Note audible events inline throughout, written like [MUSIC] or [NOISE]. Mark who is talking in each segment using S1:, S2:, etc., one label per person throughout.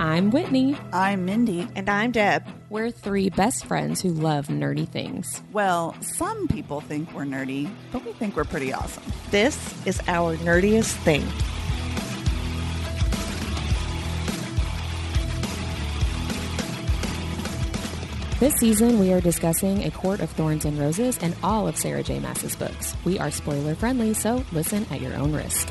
S1: I'm Whitney.
S2: I'm Mindy.
S3: And I'm Deb.
S1: We're three best friends who love nerdy things.
S2: Well, some people think we're nerdy, but we think we're pretty awesome.
S3: This is our nerdiest thing.
S1: This season, we are discussing A Court of Thorns and Roses and all of Sarah J. Maas's books. We are spoiler friendly, so listen at your own risk.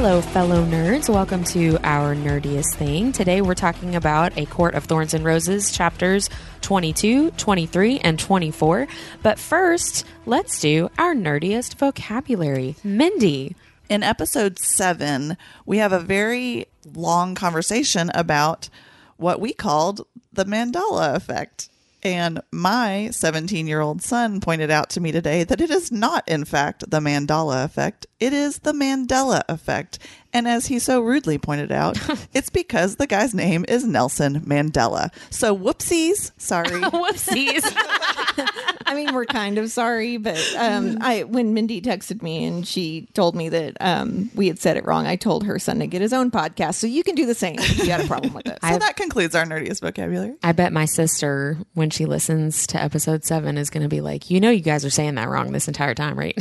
S1: Hello, fellow nerds. Welcome to our nerdiest thing. Today we're talking about A Court of Thorns and Roses, chapters 22, 23, and 24. But first, let's do our nerdiest vocabulary. Mindy.
S2: In episode seven, we have a very long conversation about what we called the mandala effect. And my 17 year old son pointed out to me today that it is not, in fact, the Mandela effect. It is the Mandela effect. And as he so rudely pointed out, [LAUGHS] it's because the guy's name is Nelson Mandela. So whoopsies. Sorry. [LAUGHS]
S1: Whoopsies. [LAUGHS]
S3: I mean, we're kind of sorry, but um, I when Mindy texted me and she told me that um, we had said it wrong, I told her son to get his own podcast. So you can do the same if you got a problem with it.
S2: so that concludes our nerdiest vocabulary.
S1: I bet my sister, when she listens to episode seven, is going to be like, you know, you guys are saying that wrong this entire time, right?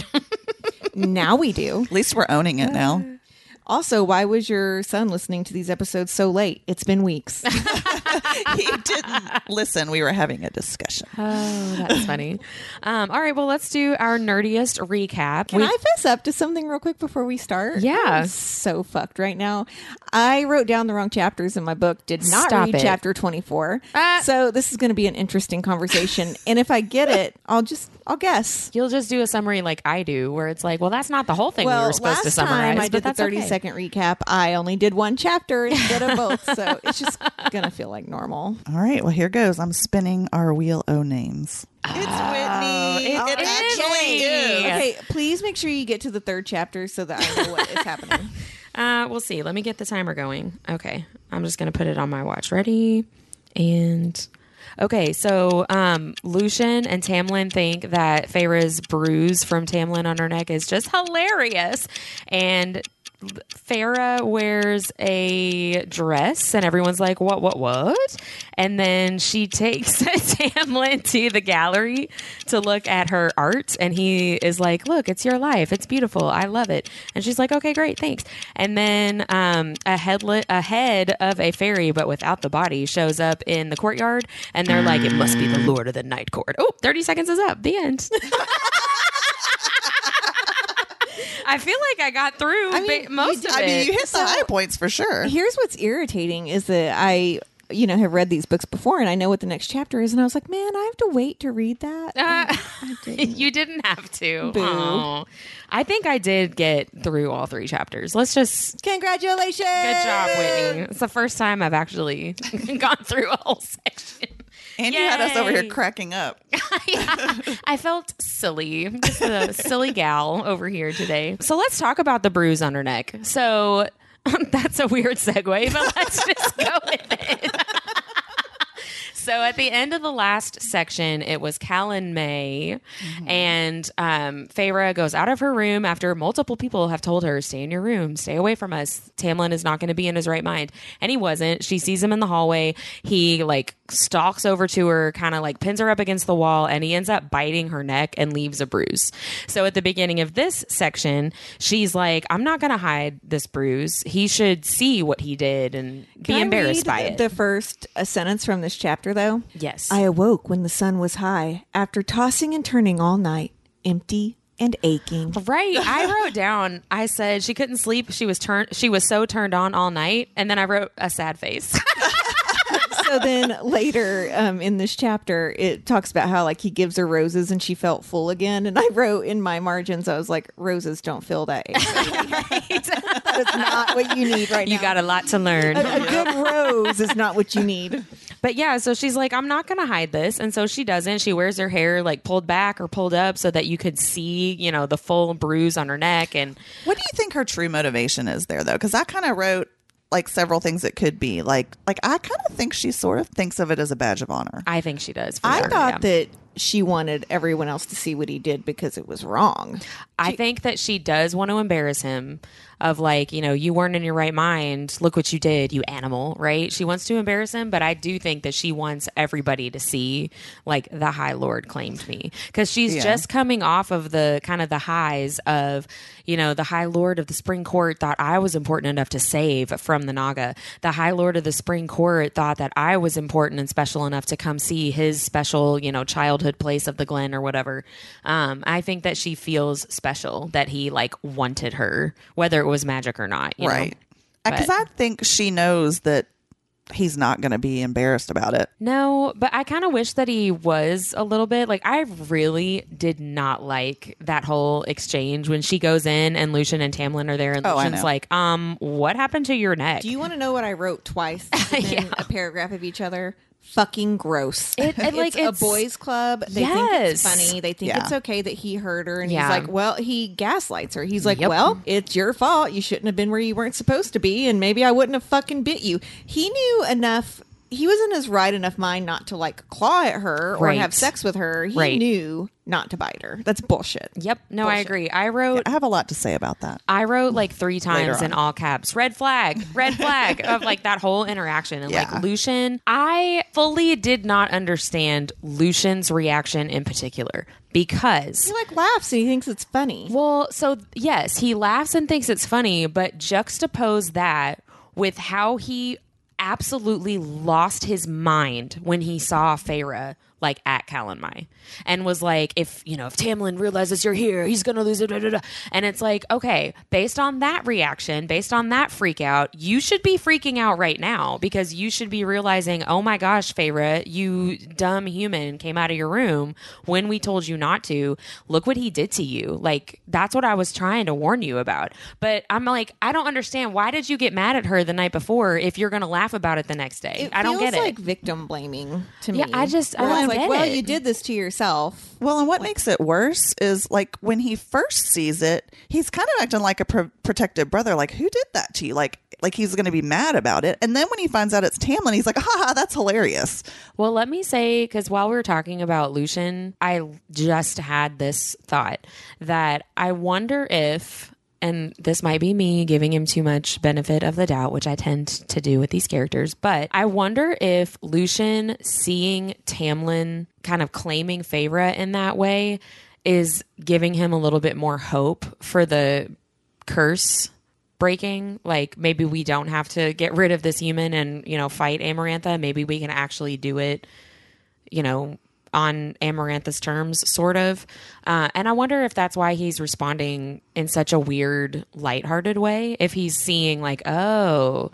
S3: now we do.
S2: At least we're owning it now.
S3: Also, why was your son listening to these episodes so late? It's been weeks. [LAUGHS]
S2: he didn't listen. We were having a discussion.
S1: Oh, that's funny. Um, all right, well, let's do our nerdiest recap.
S3: Can I fess up to something real quick before we start?
S1: Yeah.
S3: I'm so fucked right now. I wrote down the wrong chapters in my book, did not
S1: Stop
S3: read
S1: it.
S3: chapter 24.
S1: Ah.
S3: so this is going to be an interesting conversation. [LAUGHS] and if I get it, I'll just, I'll guess.
S1: You'll just do a summary like I do, where it's like, well, that's not the whole thing
S3: well,
S1: we were supposed
S3: last
S1: to summarize.
S3: time I
S1: but
S3: did the
S1: that's
S3: 30
S1: okay.
S3: Second recap, I only did one chapter instead of both. So [LAUGHS] it's just going to feel like normal.
S2: All right, well, here goes. I'm spinning our wheel o names. It's Whitney.
S1: it-
S2: It,
S1: it
S2: actually
S1: is.
S2: is.
S3: Okay, please make sure you get to the third chapter so that I know what is happening. [LAUGHS]
S1: Uh, we'll see. Let me get the timer going. Okay. I'm just going to put it on my watch. Ready? And okay. So, um, Lucien and Tamlin think that Feyre's bruise from Tamlin on her neck is just hilarious. And Feyre wears a dress, and everyone's like, "What? What? What?" And then she takes [LAUGHS] Tamlin to the gallery to look at her art, and he is like, "Look, it's your life. It's beautiful. I love it." And she's like, "Okay, great, thanks." And then um, a headlet, a head of a fairy, but without the body, shows up in the courtyard, and they're like, "It must be the Lord of the Night Court." Oh, 30 seconds is up. The end. [LAUGHS] I feel like I got through
S3: I mean,
S1: ba- most
S3: you
S1: of
S2: I mean, you hit the high points for sure.
S3: Here's what's irritating is that I, you know, have read these books before and I know what the next chapter is, and I was like, man, I have to wait to read that.
S1: Uh, [LAUGHS]
S3: didn't.
S1: you didn't have to.
S3: Boo.
S1: Aw. I think I did get through all three chapters. Let's just
S3: Congratulations!
S1: good job, Whitney. It's the first time I've actually [LAUGHS] gone through a whole section.
S2: And you had us over here cracking up. [LAUGHS]
S1: I felt silly, just a silly gal over here today. So let's talk about the bruise on her neck. So [LAUGHS] that's a weird segue, but let's just go with it. [LAUGHS] So at the end of the last section, it was Calanmai, and um, Feyre goes out of her room after multiple people have told her, "Stay in your room, stay away from us." Tamlin is not going to be in his right mind, and he wasn't. She sees him in the hallway. He like stalks over to her, kind of like pins her up against the wall, and he ends up biting her neck and leaves a bruise. So at the beginning of this section, she's like, "I'm not going to hide this bruise. He should see what he did and
S3: Can
S1: be
S3: I
S1: embarrassed by it."
S3: The first uh, sentence from this chapter, though.
S1: yes,
S3: I awoke when the sun was high after tossing and turning all night, empty and aching.
S1: Right. I [LAUGHS] wrote down. I said she couldn't sleep. She was turned. She was so turned on all night, and then I wrote a sad face. [LAUGHS]
S3: so then later um, in this chapter, it talks about how like he gives her roses and she felt full again. And I wrote in my margins, I was like, roses don't fill that. [LAUGHS] age." That's not what you need right
S1: you
S3: now.
S1: You got a lot to learn.
S3: a good rose is not what you need.
S1: But yeah, so she's like, I'm not going to hide this. And so she doesn't. She wears her hair like pulled back or pulled up so that you could see, you know, the full bruise on her neck. And
S2: What do you think her true motivation is there, though? Because I kind of wrote like several things it could be. Like, like I kind of think she sort of thinks of it as a badge of honor.
S1: I think she does.
S3: I
S1: sure,
S3: thought
S1: yeah.
S3: that she wanted everyone else to see what he did because it was wrong.
S1: I think that she does want to embarrass him of like, you know, you weren't in your right mind. Look what you did, you animal, right? She wants to embarrass him, but I do think that she wants everybody to see like the High Lord claimed me because she's
S2: Yeah.
S1: just coming off of the kind of the highs of, you know, the High Lord of the Spring Court thought I was important enough to save from the Naga. The High Lord of the Spring Court thought that I was important and special enough to come see his special, you know, childhood place of the Glen or whatever. Um, I think that she feels special that he like wanted her, whether it was magic or not. you
S2: right. Because I think she knows that he's not going to be embarrassed about it.
S1: No, but I kind of wish that he was a little bit. Like, I really did not like that whole exchange when she goes in and Lucien and Tamlin are there, and
S2: Oh, Lucien's
S1: like, um, what happened to your neck?
S3: Do you want to know what I wrote twice [LAUGHS] within a paragraph of each other? Fucking gross.
S1: It- it, [LAUGHS] like,
S3: it's, a boys' club. They think it's funny. They think
S2: Yeah.
S3: it's okay that he hurt her, and
S1: Yeah.
S3: he's like, "Well, he gaslights her." He's like,
S1: Yep.
S3: "Well, it's your fault. You shouldn't have been where you weren't supposed to be, and maybe I wouldn't have fucking bit you." He knew enough. He was in his right enough mind not to like claw at her or
S1: Right.
S3: have sex with her. He
S1: Right.
S3: knew not to bite her. That's bullshit.
S1: Yep. No, I agree. I wrote
S2: I have a lot to say about that.
S1: I wrote like three times in all caps, red flag, red flag [LAUGHS] of like that whole interaction. And
S2: Yeah.
S1: like Lucien, I fully did not understand Lucien's reaction in particular because
S3: He like laughs and he thinks it's funny.
S1: Well, so yes, he laughs and thinks it's funny, but juxtapose that with how he absolutely lost his mind when he saw Feyre like at Calanmai and was like, if you know, if Tamlin realizes you're here, he's gonna lose it. da, da, da. And it's like, okay, based on that reaction, based on that freak out, you should be freaking out right now because you should be realizing, oh my gosh, Feyre, you dumb human came out of your room when we told you not to. Look what he did to you. Like that's what I was trying to warn you about. But I'm like, I don't understand. Why did you get mad at her the night before if you're gonna laugh about it the next day?
S3: It
S1: I don't get it.
S3: like victim blaming to me. Yeah.
S1: I just- I
S3: Where
S1: don't
S3: it's like,
S1: get
S3: well,
S1: it.
S3: you did this to yourself.
S2: Well, and what makes it worse is like when he first sees it, he's kind of acting like a pro- protective brother. Like, who did that to you? Like, like he's going to be mad about it. And then when he finds out it's Tamlin, he's like, ha, that's hilarious.
S1: Well, let me say, because while we were talking about Lucien, I just had this thought that I wonder if, and this might be me giving him too much benefit of the doubt, which I tend to do with these characters, but I wonder if Lucien seeing Tamlin kind of claiming Feyre in that way is giving him a little bit more hope for the curse breaking. Like maybe we don't have to get rid of this human and you know fight amarantha. Maybe we can actually do it you know on amarantha's terms sort of. Uh, and i wonder if that's why he's responding in such a weird lighthearted way. If he's seeing like oh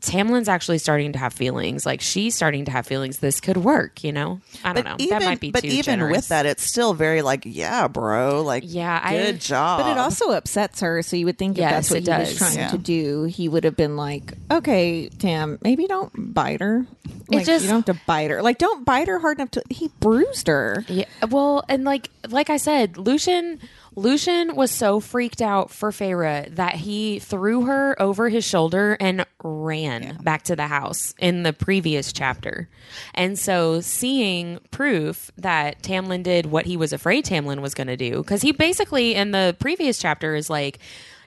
S1: tamlin's actually starting to have feelings like she's starting to have feelings this could work you know i don't know that might be
S2: but
S1: too
S2: even
S1: generous.
S2: with that, it's still very like, yeah, bro. Like,
S1: Yeah, I-
S2: good job.
S3: But it also upsets her, so you would think if that's what
S1: it
S3: he was trying
S2: Yeah.
S3: to do, he would have been like, "Okay, Tam, maybe don't bite her. Like,
S1: just-
S3: you don't have to bite her. Like, don't bite her hard enough to." He bruised her.
S1: Yeah, well, and like like I said, Lucien Lucien was so freaked out for Feyre that he threw her over his shoulder and ran back to the house in the previous chapter. And so seeing proof that Tamlin did what he was afraid Tamlin was going to do cuz he basically in the previous chapter is like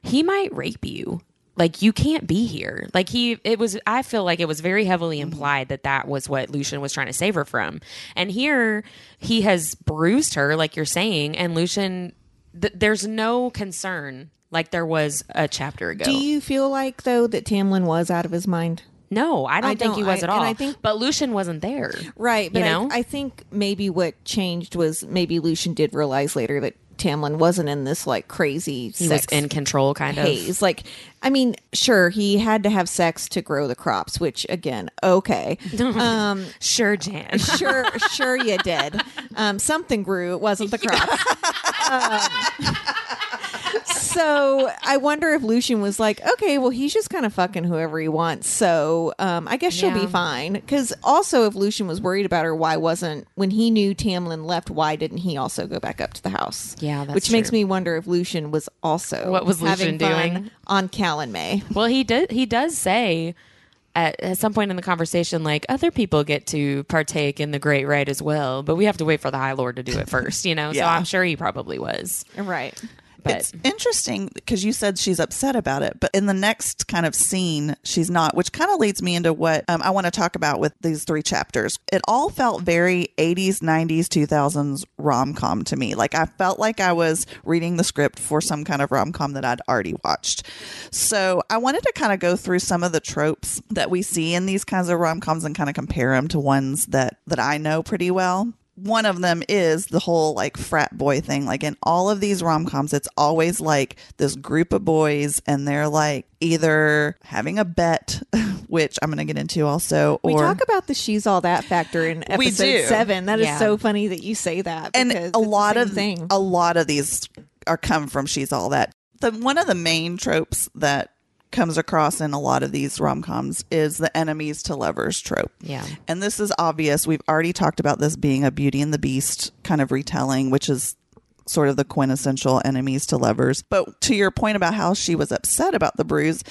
S1: he might rape you. Like you can't be here. Like he it was i feel like it was very heavily mm-hmm. implied that that was what lucien was trying to save her from. And here he has bruised her like you're saying and lucien th- there's no concern like there was a chapter ago
S3: Do you feel like though that Tamlin was out of his mind?
S1: no i don't
S3: I
S1: think
S3: don't-
S1: he was
S3: I-
S1: at all
S3: I think-
S1: but lucien wasn't there
S3: Right, but
S1: You know?
S3: I, I think maybe what changed was maybe Lucien did realize later that Tamlin wasn't in this like crazy
S1: he
S3: sex
S1: was in control kind of
S3: haze. Like, I mean, sure, he had to have sex to grow the crops, which again, okay. [LAUGHS] Um,
S1: sure jan
S3: sure, sure, you did. [LAUGHS] Um, something grew. It wasn't the crops. Um, so I wonder if Lucien was like, okay, well, he's just kind of fucking whoever he wants. So um, I guess she'll
S1: Yeah.
S3: be fine. Because also, if Lucien was worried about her, why wasn't when he knew Tamlin left? Why didn't he also go back up to the house?
S1: Yeah, that's
S3: which makes
S1: true.
S3: me wonder if Lucien was also
S1: What was
S3: having
S1: Lucien
S3: fun
S1: doing?
S3: on Calanmai.
S1: Well, he did. He does say at, at some point in the conversation, like other people get to partake in the great rite as well, but we have to wait for the High Lord to do it first, you know? So I'm sure he probably was.
S3: Right.
S1: But
S2: it's interesting because you said she's upset about it, but in the next kind of scene, she's not, which kind of leads me into what um, I want to talk about with these three chapters. It all felt very 80s, 90s, 2000s rom com to me. Like I felt like I was reading the script for some kind of rom com that I'd already watched. So I wanted to kind of go through some of the tropes that we see in these kinds of rom coms and kind of compare them to ones that that I know pretty well one of them is the whole like frat boy thing. Like in all of these rom coms, it's always like this group of boys and they're like either having a bet, [LAUGHS] which I'm going to get into also, Or, We
S3: talk about the she's all that factor in episode seven. That is
S1: Yeah.
S3: so funny that you say that.
S2: and a lot of
S3: thing.
S2: a lot of these are come from she's all that. The one of the main tropes that comes across in a lot of these rom coms is the enemies to lovers trope.
S1: Yeah.
S2: And this is obvious. We've already talked about this being a Beauty and the Beast kind of retelling, which is sort of the quintessential enemies to lovers. But to your point about how she was upset about the bruise,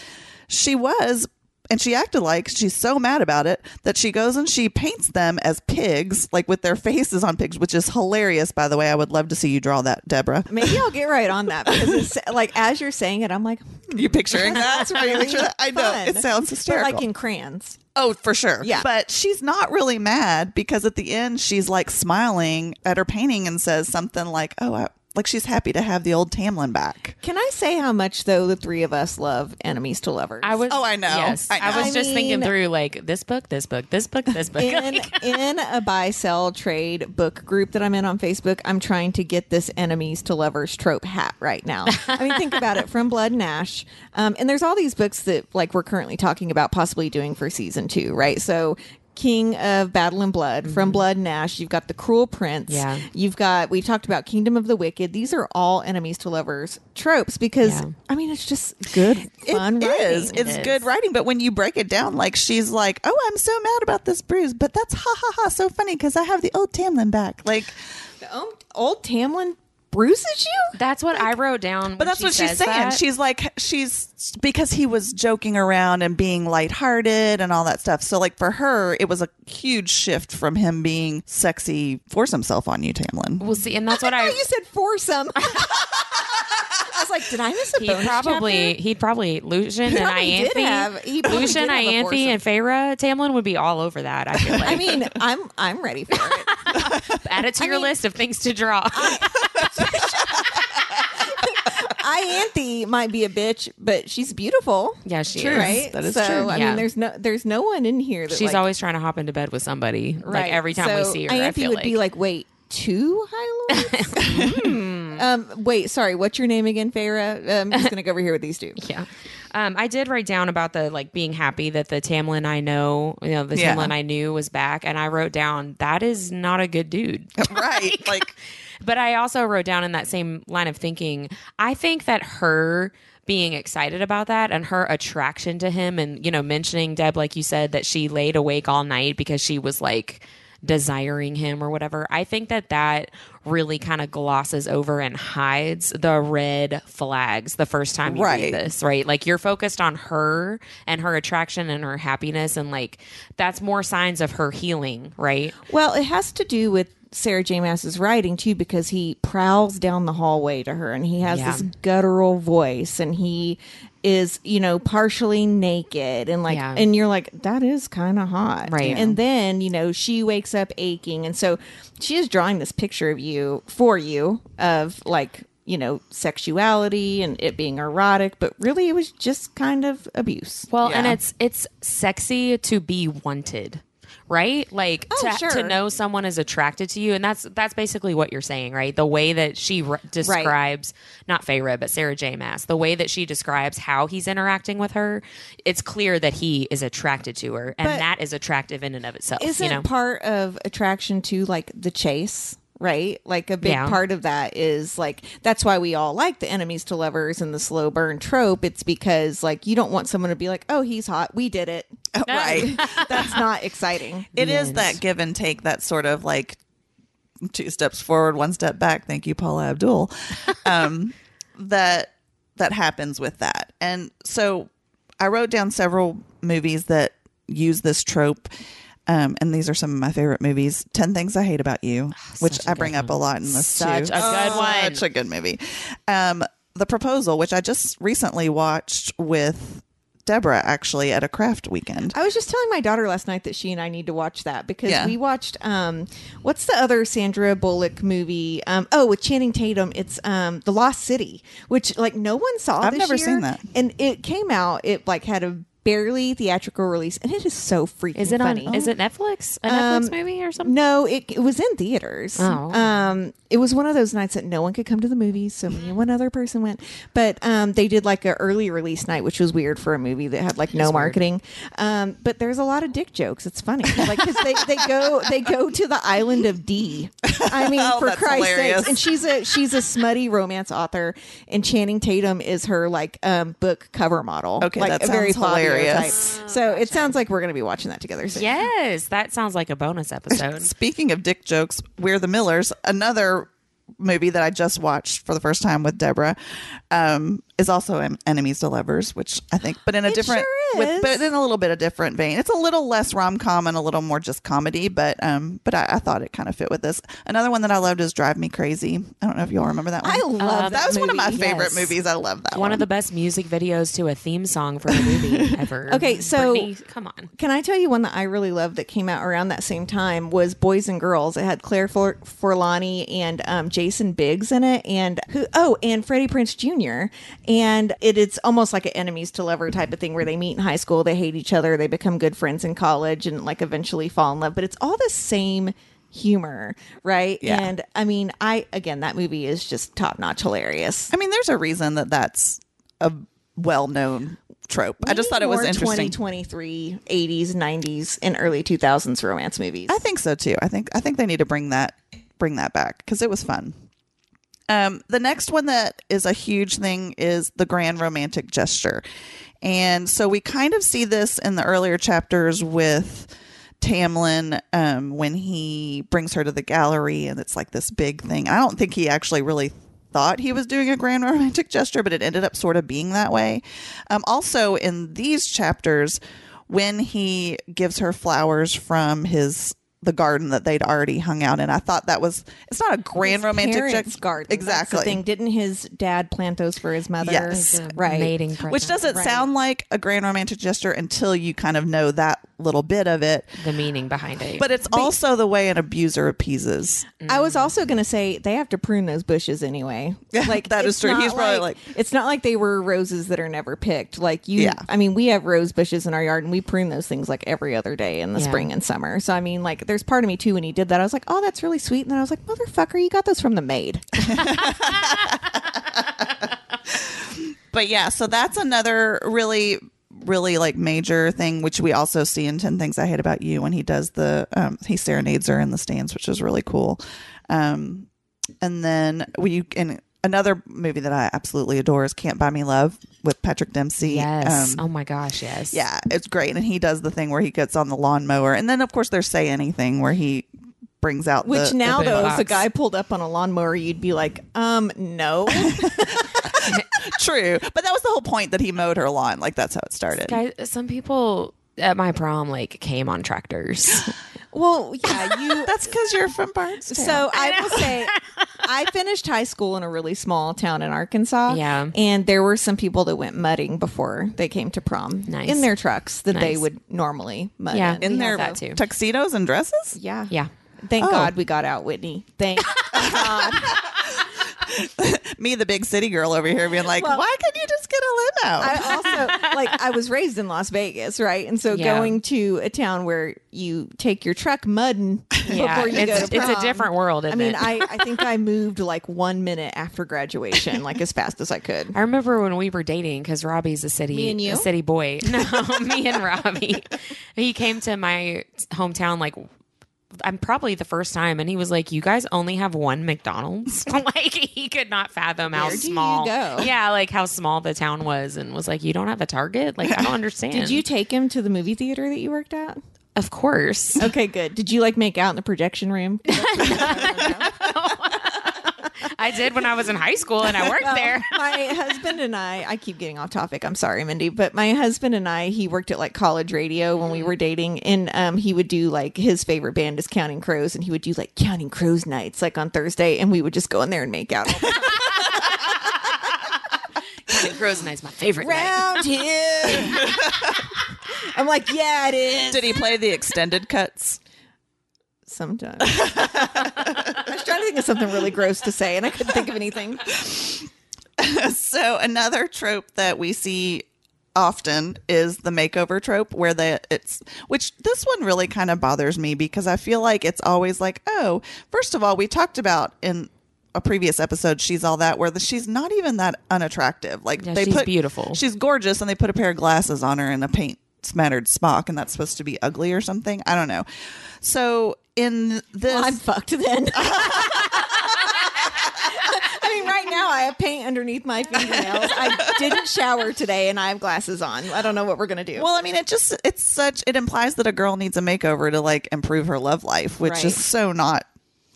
S2: she was. And she acted like she's so mad about it that she goes and she paints them as pigs, like with their faces on pigs, which is hilarious, by the way. I would love to see you draw that, Deborah.
S3: Maybe I'll get right on that because it's like as you're saying it, I'm like, [LAUGHS]
S2: You picturing that?
S3: that's really
S2: picturing that? I know.
S3: fun.
S2: It sounds
S3: But
S2: hysterical.
S3: like in crayons.
S2: Oh, for sure.
S3: Yeah.
S2: But she's not really mad because at the end she's like smiling at her painting and says something like, "Oh, I, like she's happy to have the old Tamlin back."
S3: Can I say how much though the three of us love enemies to lovers?
S1: I was.
S2: Oh, I know.
S1: Yes,
S2: I
S1: I, was
S3: I
S1: just thinking through like this book, this book, this book, this book.
S3: in [LAUGHS] in a buy sell trade book group that I'm in on Facebook, I'm trying to get this enemies to lovers trope hat right now. I mean, think about it from [LAUGHS] Blood and Ash, um, and there's all these books that like we're currently talking about possibly doing for season two, right? So. King of Battle and Blood from mm-hmm. Blood and Ash. You've got the Cruel Prince.
S1: Yeah.
S3: You've got we've talked about Kingdom of the Wicked. These are all enemies to lovers tropes because
S1: Yeah.
S3: I mean it's just good fun
S2: It. It's
S1: It
S2: good writing, but when you break it down, like she's like, "Oh, I'm so mad about this bruise, but that's ha ha ha so funny because I have the old Tamlin back." Like,
S3: The old, old Tamlin bruises you.
S1: That's what I wrote down.
S2: But that's what she's saying. She's like she's because he was joking around and being lighthearted and all that stuff. So like for her, it was a huge shift from him being sexy, force himself on you, Tamlin.
S1: We'll see, and that's what
S3: I
S1: I.
S3: thought you said foursome. [LAUGHS] [LAUGHS] Was like, did I miss a
S1: He
S3: bonus
S1: probably,
S3: chapter?
S1: he'd probably Lucien and
S3: probably did
S1: Ianthe.
S3: have- he probably
S1: Lucien,
S3: did have a
S1: Ianthe, and Feyre Tamlin would be all over that. I feel [LAUGHS] like.
S3: I mean, I'm I'm ready for it. [LAUGHS]
S1: add it to your
S3: mean-
S1: list of things to draw.
S3: Ianthe [LAUGHS] might be a bitch, but she's beautiful.
S1: yeah, she is.
S3: Right?
S2: That is
S3: so,
S2: true.
S3: I
S1: Yeah.
S3: mean, there's no there's no one in here that
S1: She's
S3: like,
S1: always trying to hop into bed with somebody.
S3: right.
S1: Like every time we
S3: So
S1: see her,
S3: Ianthe
S1: I feel
S3: would
S1: like.
S3: be like, wait, two high lords? Hmm. Um, wait, sorry, what's your name again, Feyre? Um, I'm just gonna go over here with these two. [LAUGHS]
S1: Yeah. Um, I did write down about the like being happy that the Tamlin I know, you know, the
S2: Yeah.
S1: Tamlin I knew was back, and I wrote down that is not a good dude. [LAUGHS]
S2: right. [LAUGHS] Like
S1: But I also wrote down in that same line of thinking, I think that her being excited about that and her attraction to him and, you know, mentioning Deb, like you said, that she laid awake all night because she was like desiring him or whatever. I think that that really kind of glosses over and hides the red flags the first time you
S2: Right.
S1: read this, right? Like you're focused on her and her attraction and her happiness and like that's more signs of her healing, right?
S3: Well, it has to do with Sarah J. Maas's writing too, because he prowls down the hallway to her and he has
S1: Yeah.
S3: this guttural voice and he is, you know, partially naked and like,
S1: Yeah.
S3: and you're like, that is kind of hot.
S1: Right.
S3: And then, you know, she wakes up aching. And so she is drawing this picture of you for you of like, you know, sexuality and it being erotic, but really it was just kind of abuse.
S1: Well, and it's it's sexy to be wanted, right? Like
S3: Oh,
S1: to,
S3: sure.
S1: to know someone is attracted to you, and that's that's basically what you're saying, right? The way that she re- describes not Feyre, but Sarah J. Maas, the way that she describes how he's interacting with her, it's clear that he is attracted to her, and
S3: But
S1: that is attractive in and of itself.
S3: isn't
S1: you know,
S3: part of attraction to like the chase right like a big
S1: Yeah.
S3: part of that is like that's why we all like the enemies to lovers and the slow burn trope it's because like you don't want someone to be like oh he's hot we did it [LAUGHS]
S2: right. [LAUGHS]
S3: that's not exciting
S2: It is
S1: Yes.
S2: that give and take that sort of like two steps forward, one step back. Thank you, Paula Abdul. [LAUGHS] Um, that that happens with that, and so I wrote down several movies that use this trope. Um, and these are some of my favorite movies. Ten Things I Hate About You, which I bring
S1: good
S2: up a lot in this
S1: Such
S2: too.
S1: a good one.
S2: Such a good movie. Um, the Proposal, which I just recently watched with Deborah, actually at a craft weekend.
S3: I was just telling my daughter last night that she and I need to watch that because
S2: Yeah.
S3: we watched um what's the other Sandra Bullock movie? Um oh with Channing Tatum, it's um The Lost City, which like no one saw
S2: I've
S3: this
S2: never
S3: year.
S2: seen that.
S3: And it came out, it like had a barely theatrical release and it is so freaking
S1: Is it on?
S3: funny.
S1: Is it Netflix? A Netflix
S3: Um,
S1: movie or something?
S3: No, it, it was in theaters.
S1: Oh.
S3: Um, it was one of those nights that no one could come to the movies, so me and one other person went. But um, they did like a early release night, which was weird for a movie that had like no marketing. Um, but there's a lot of dick jokes. It's funny, like because they, they go they go to the island of D. I mean, [LAUGHS]
S2: Oh,
S3: for Christ's sake, and she's a she's a smutty romance author, and Channing Tatum is her like um, book cover model.
S2: Okay,
S3: like
S2: that
S3: a very
S2: sounds
S3: Fabio
S2: hilarious.
S3: type. So it sounds like we're going to be watching that together soon.
S1: Yes, that sounds like a bonus episode. [LAUGHS]
S2: Speaking of dick jokes, We're the Millers, another movie that I just watched for the first time with Deborah, um, is also Enemies to Lovers, which I think, but in a
S3: It
S2: different,
S3: sure
S2: with, but in a little bit of different vein. It's a little less rom com and a little more just comedy, but um, but I, I thought it kind of fit with this. Another one that I loved is Drive Me Crazy. I don't know if y'all remember that one.
S3: I love
S1: Uh,
S3: that.
S2: that was one of my favorite
S1: Yes.
S2: movies. I love that one.
S1: One of the best music videos to a theme song for a movie [LAUGHS] ever.
S3: Okay, so-
S1: Brittany, come on.
S3: Can I tell you one that I really loved that came out around that same time was Boys and Girls. It had Claire For- Forlani and um, Jason Biggs in it, and who? Oh, and Freddie Prinze Jr. And it, it's almost like an enemies to lover type of thing where they meet in high school, they hate each other, they become good friends in college, and like eventually fall in love. But it's all the same humor, right?
S2: Yeah.
S3: And I mean, I again, that movie is just top notch hilarious.
S2: I mean, there's a reason that that's a well known trope. I just thought it was interesting.
S3: 2023, 80s, 90s, and early 2000s romance movies.
S2: I think so too. I think I think they need to bring that bring that back because it was fun. Um, the next one that is a huge thing is the grand romantic gesture, and so we kind of see this in the earlier chapters with Tamlin um, when he brings her to the gallery, and it's like this big thing. I don't think he actually really thought he was doing a grand [LAUGHS] romantic gesture, but it ended up sort of being that way. Um, also, in these chapters, when he gives her flowers from his the garden that they'd already hung out in, I thought that was it's not a grand
S3: His
S2: romantic gesture.
S3: garden.
S2: Exactly.
S3: thing. Didn't his dad plant those for his mother?
S2: Yes.
S3: right.
S1: Mating present.
S2: Which doesn't
S3: Right.
S2: sound like a grand romantic gesture until you kind of know that little bit of it.
S1: the meaning behind it.
S2: But it's also the way an abuser appeases.
S3: I was also going to say they have to prune those bushes anyway. [LAUGHS] Like
S2: that is true. He's probably like-
S3: it's not like they were roses that are never picked. Like you,
S2: Yeah.
S3: I mean, we have rose bushes in our yard and we prune those things like every other day in the
S1: Yeah.
S3: spring and summer. So I mean, like, there's part of me too when he did that. I was like, oh, that's really sweet. And then I was like, motherfucker, you got those from the maid. [LAUGHS]
S2: But yeah, so that's another really really like major thing which we also see in 10 things i hate about you when he does the um he serenades her in the stands which is really cool um and then we in another movie that i absolutely adore is can't buy me love with patrick dempsey
S1: yes.
S2: um,
S1: oh my gosh, yes.
S2: yeah it's great and he does the thing where he gets on the lawnmower and then of course there's say anything where he brings out
S3: Which
S2: the,
S3: now,
S1: big
S3: though, if a guy pulled up on a lawnmower, you'd be like, um, no. [LAUGHS] [LAUGHS]
S2: true but that was the whole point that he mowed her lawn like that's how it started
S1: Guys, some people at my prom like came on tractors. [LAUGHS]
S3: well, yeah, you. [LAUGHS]
S2: that's because you're from barnesdale
S3: So I will say, [LAUGHS] I finished high school in a really small town in Arkansas.
S1: Yeah.
S3: and there were some people that went mudding before they came to prom
S1: Nice.
S3: in their trucks that they would normally mud
S1: Yeah.
S3: in.
S2: in their
S1: that too.
S2: tuxedos and dresses
S3: Yeah,
S1: yeah.
S3: Thank
S2: Oh.
S3: God we got out, Whitney. Thank God. [LAUGHS]
S2: me the big city girl over here being like
S3: Well-
S2: why can't you just get a limo
S3: I also like I was raised in Las Vegas, right? And so
S1: Yeah.
S3: going to a town where you take your truck mudding
S1: Yeah,
S3: before you
S1: it's,
S3: go to prom,
S1: it's a different world.
S3: I
S1: Isn't
S3: mean,
S1: it?
S3: I, I think I [LAUGHS] moved like one minute after graduation, like as fast as I could.
S1: I remember when we were dating because Robbie's a city,
S3: Me and you?
S1: a city boy. [LAUGHS] No, me and Robbie. He came to my hometown like I'm probably the first time, and he was like, "You guys only have one McDonald's." [LAUGHS] like he could not fathom how small. Yeah, like how small the town was, and was like, "You don't have a Target." Like I don't [LAUGHS] understand.
S3: Did you take him to the movie theater that you worked at?
S1: Of course.
S3: Okay, good. Did you like make out in the projection room? [LAUGHS]
S1: I [LAUGHS] I did when I was in high school and I worked there. [LAUGHS]
S3: my husband and I, I keep getting off topic. I'm sorry, Mindy, but my husband and I, he worked at like college radio when we were dating, and um, he would do like his favorite band is Counting Crows, and he would do like Counting Crows nights like on Thursday, and we would just go in there and make out. all the time.
S1: Counting Crows Night's my favorite night.
S3: Round here, [LAUGHS] I'm like, yeah, it is.
S2: Did he play the extended cuts?
S3: Sometimes [LAUGHS] I was trying to think of something really gross to say, and I couldn't think of anything. [LAUGHS]
S2: So another trope that we see often is the makeover trope where the it's which this one really kind of bothers me because I feel like it's always like, oh, first of all, we talked about in a previous episode, she's all that where the, she's not even that unattractive. Like
S1: Yeah,
S2: they
S1: she's
S2: put
S1: beautiful.
S2: She's gorgeous and they put a pair of glasses on her and a paint smattered smock and that's supposed to be ugly or something. I don't know. So in this
S3: I'm fucked then. [LAUGHS] I mean, right now I have paint underneath my fingernails. I didn't shower today and I have glasses on. I don't know what we're going to do.
S2: Well, I mean, it just it's such it implies that a girl needs a makeover to like improve her love life, which
S3: Right.
S2: is so not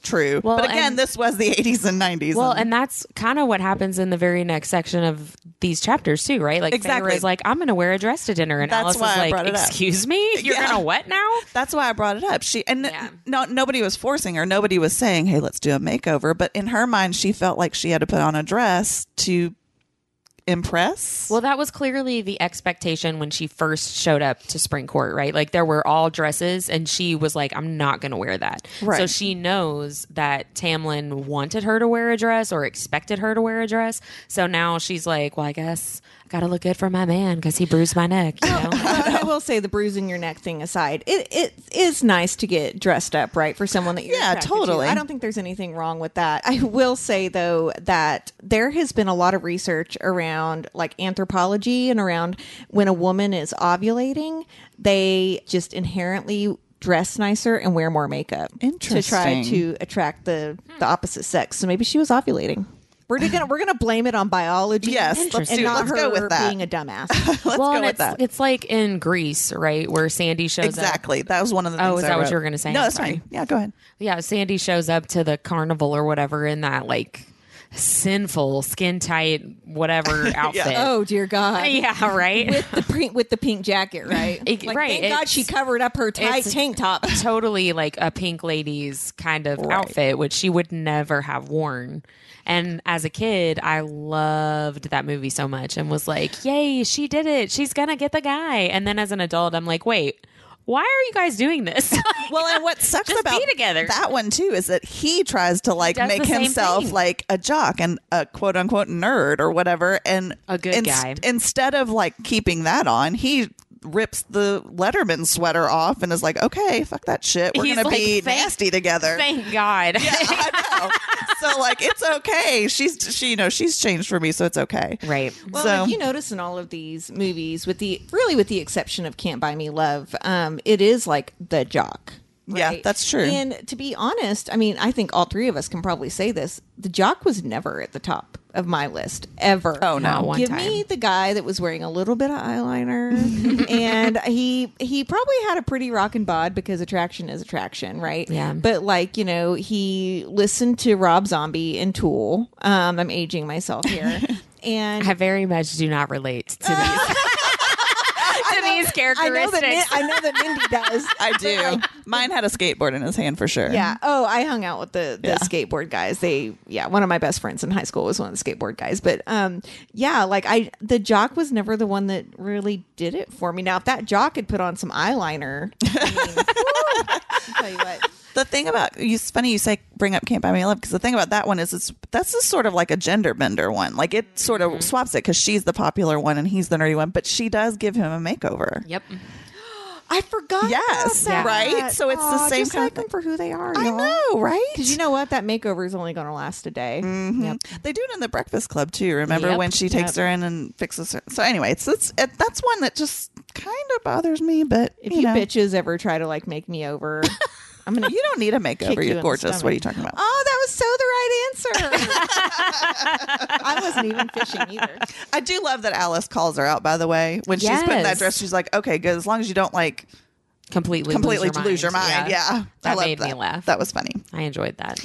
S2: true.
S1: Well,
S2: but again,
S1: and-
S2: this was the 80s and 90s.
S1: Well, and that's kind of what happens in the very next section of these chapters too, right? Like
S2: Exactly.
S1: is like, I'm going to wear a dress to dinner, and
S2: That's
S1: Alis
S2: why
S1: is
S2: I
S1: like,
S2: it up.
S1: Excuse me, [LAUGHS] you're
S2: Yeah.
S1: going to what now?
S2: that's why I brought it up. She and
S1: Yeah.
S2: no nobody was forcing her. Nobody was saying, "Hey, let's do a makeover." But in her mind, she felt like she had to put on a dress to impress.
S1: Well, that was clearly the expectation when she first showed up to Spring Court, right? Like there were all dresses, and she was like, "I'm not going to wear that."
S2: Right.
S1: So she knows that Tamlin wanted her to wear a dress or expected her to wear a dress. So now she's like, "Well, I guess got to look good for my man because he bruised my neck." You know?
S3: But [LAUGHS] I will say the bruising your neck thing aside, it, it is nice to get dressed up, right, for someone that you're
S2: Yeah,
S3: attracted to.
S2: totally.
S3: I don't think there's anything wrong with that. I will say though that there has been a lot of research around like anthropology and around when a woman is ovulating, they just inherently dress nicer and wear more makeup to try to attract the the opposite sex. So maybe she was ovulating. We're gonna we're gonna blame it on biology,
S2: Yes, let's
S3: and not
S2: let's
S3: her
S2: go with that.
S3: being a dumbass. [LAUGHS]
S2: let's
S1: well,
S2: go with
S1: it's,
S2: that.
S1: it's like in Grease, right, where Sandy shows up.
S2: Exactly. That was one of the.
S1: Oh,
S2: things
S1: is
S2: I
S1: that what you were gonna say?
S2: No, that's fine. Yeah, go ahead.
S1: Yeah, Sandy shows up to the carnival or whatever in that like sinful, skin tight, whatever [LAUGHS] outfit.
S3: oh dear God! [LAUGHS]
S1: yeah, right.
S3: with the pink with the pink jacket, right?
S1: It-
S3: Like,
S1: right,
S3: Thank God she covered up her tight tank top.
S1: totally like a pink lady's kind of outfit, which she would never have worn. And as a kid, I loved that movie so much and was like, "Yay, she did it! She's gonna get the guy." And then as an adult, I'm like, "Wait, why are you guys doing this?" [LAUGHS]
S2: Well, and what sucks
S1: Just
S2: about that one too is that he tries to like
S1: does
S2: make himself
S1: thing.
S2: like a jock and a quote unquote nerd or whatever, and
S1: A good guy.
S2: Instead of like keeping that on, he rips the Letterman sweater off and is like, "Okay, fuck that shit. We're
S1: He's
S2: gonna
S1: like,
S2: be
S1: "Thank-
S2: nasty together."
S1: Thank God.
S2: Yeah, I [LAUGHS] know. so like, it's okay. She's she, you know, she's changed for me, so it's okay.
S1: right.
S3: Well,
S2: So-
S3: if you notice in all of these movies, with the really with the exception of Can't Buy Me Love, um, it is like the jock.
S2: Yeah, that's true.
S3: And to be honest, I mean, I think all three of us can probably say this: the jock was never at the top of my list ever.
S2: Oh, no.
S1: Not one time.
S3: Give
S1: time.
S3: me the guy that was wearing a little bit of eyeliner, [LAUGHS] and he he probably had a pretty rockin' bod because attraction is attraction, right?
S1: Yeah.
S3: But like you know, he listened to Rob Zombie and Tool. Um, I'm aging myself here, [LAUGHS] and
S1: I very much do not relate to these to [LAUGHS] these
S3: I know that Min-
S1: characteristics.
S3: I know that Mindy does. [LAUGHS]
S2: I do. Mine had a skateboard in his hand for sure.
S3: Yeah. Oh, I hung out with the the
S2: Yeah.
S3: skateboard guys. They yeah, one of my best friends in high school was one of the skateboard guys. But um yeah, like I the jock was never the one that really did it for me. Now if that jock had put on some eyeliner, I mean, [LAUGHS] woo, I'll tell you what.
S2: The thing about you, it's funny you say bring up Can't Buy Me Love because the thing about that one is it's that's just sort of like a gender bender one. Like it sort
S3: Mm-hmm.
S2: of swaps it because she's the popular one and he's the nerdy one, but she does give him a makeover.
S1: Yep. [GASPS]
S3: I forgot.
S2: Yes,
S3: about that.
S2: right? So it's the same
S3: just
S2: kind of
S3: like them
S2: thing.
S3: for who they are.
S2: I
S3: y'all.
S2: know, right?
S3: Because you know what, that makeover is only going to last a day.
S2: Mhm.
S3: Yep.
S2: They do it in the Breakfast Club too. Remember
S1: Yep.
S2: when she takes
S3: Yep.
S2: her in and fixes her? So anyway, it's, it's it, that's one that just kind of bothers me. But
S3: If
S2: you,
S3: you,
S2: know,
S3: bitches ever try to like make me over, [LAUGHS] I'm gonna.
S2: you don't need a
S3: Kick
S2: makeover.
S3: you in
S2: You're gorgeous. What are you talking about?
S3: Oh, that was so the right answer. [LAUGHS] I wasn't even fishing either.
S2: I do love that Alis calls her out. By the way, when she's putting that dress, she's like, "Okay, good. As long as you don't like
S1: Completely,
S2: completely
S1: lose your
S2: lose your mind." Yeah, I
S1: That
S2: love
S1: made me laugh.
S2: That was funny.
S1: I enjoyed that.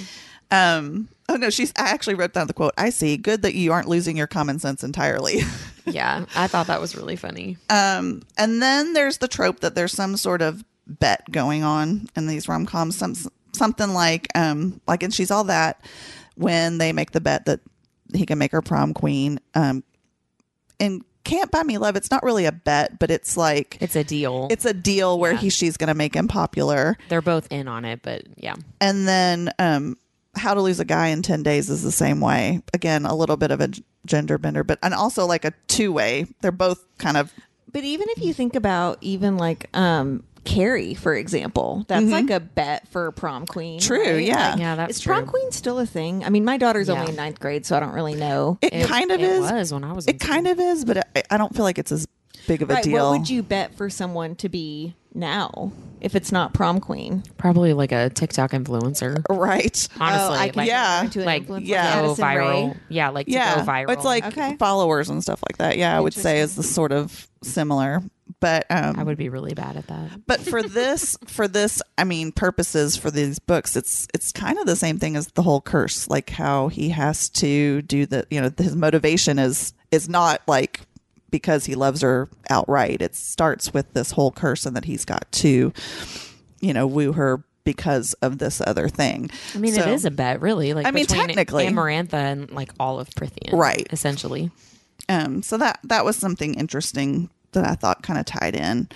S2: Um, oh no, she's. I actually wrote down the quote. I see. Good that you aren't losing your common sense entirely.
S1: Yeah, I thought that was really funny. [LAUGHS]
S2: Um, and then there's the trope that there's some sort of bet going on in these rom coms. Some something like um, like and she's all that when they make the bet that he can make her prom queen. Um, and can't buy me love. It's not really a bet, but it's like
S1: It's a deal.
S2: it's a deal where he she's going to make him popular.
S1: They're both in on it, but yeah.
S2: And then um, how to lose a guy in 10 days is the same way. Again, a little bit of a gender bender, but and also like a two way. They're both kind of
S3: But even if you think about even like um Carrie, for example, that's mm-hmm. like a bet for prom queen.
S2: True,
S3: right?
S2: yeah.
S3: Like,
S1: Yeah, that's
S3: is prom
S1: true.
S3: queen still a thing? I mean, my daughter's
S1: Yeah.
S3: only in ninth grade, so I don't really know.
S2: it, kind of
S1: it
S2: is.
S1: was when I was.
S2: It kind of is, but I, I don't feel like it's as big of a
S3: Right,
S2: deal.
S3: what would you bet for someone to be now if it's not prom queen?
S1: probably like a TikTok influencer.
S2: right?
S1: Honestly,
S3: oh, I can
S1: like,
S2: yeah.
S3: turn into an
S1: like
S2: yeah.
S1: go
S3: Addison Rae.
S1: viral. Yeah, like to
S2: yeah,
S1: go viral.
S2: it's like
S3: Okay.
S2: followers and stuff like that. Yeah, I would say is the sort of similar, but um,
S1: I would be really bad at that.
S2: but for this [LAUGHS] for this i mean purposes for these books it's it's kind of the same thing as the whole curse like how he has to do the you know his motivation is is not like because he loves her outright it starts with this whole curse and that he's got to you know woo her because of this other thing
S1: I mean, it
S2: So-
S1: is a bet, really. Like
S2: I mean, technically.
S1: Amarantha and like all of Prythian,
S2: Right.
S1: Essentially,
S2: Um, so that that was something interesting that I thought kind of tied in.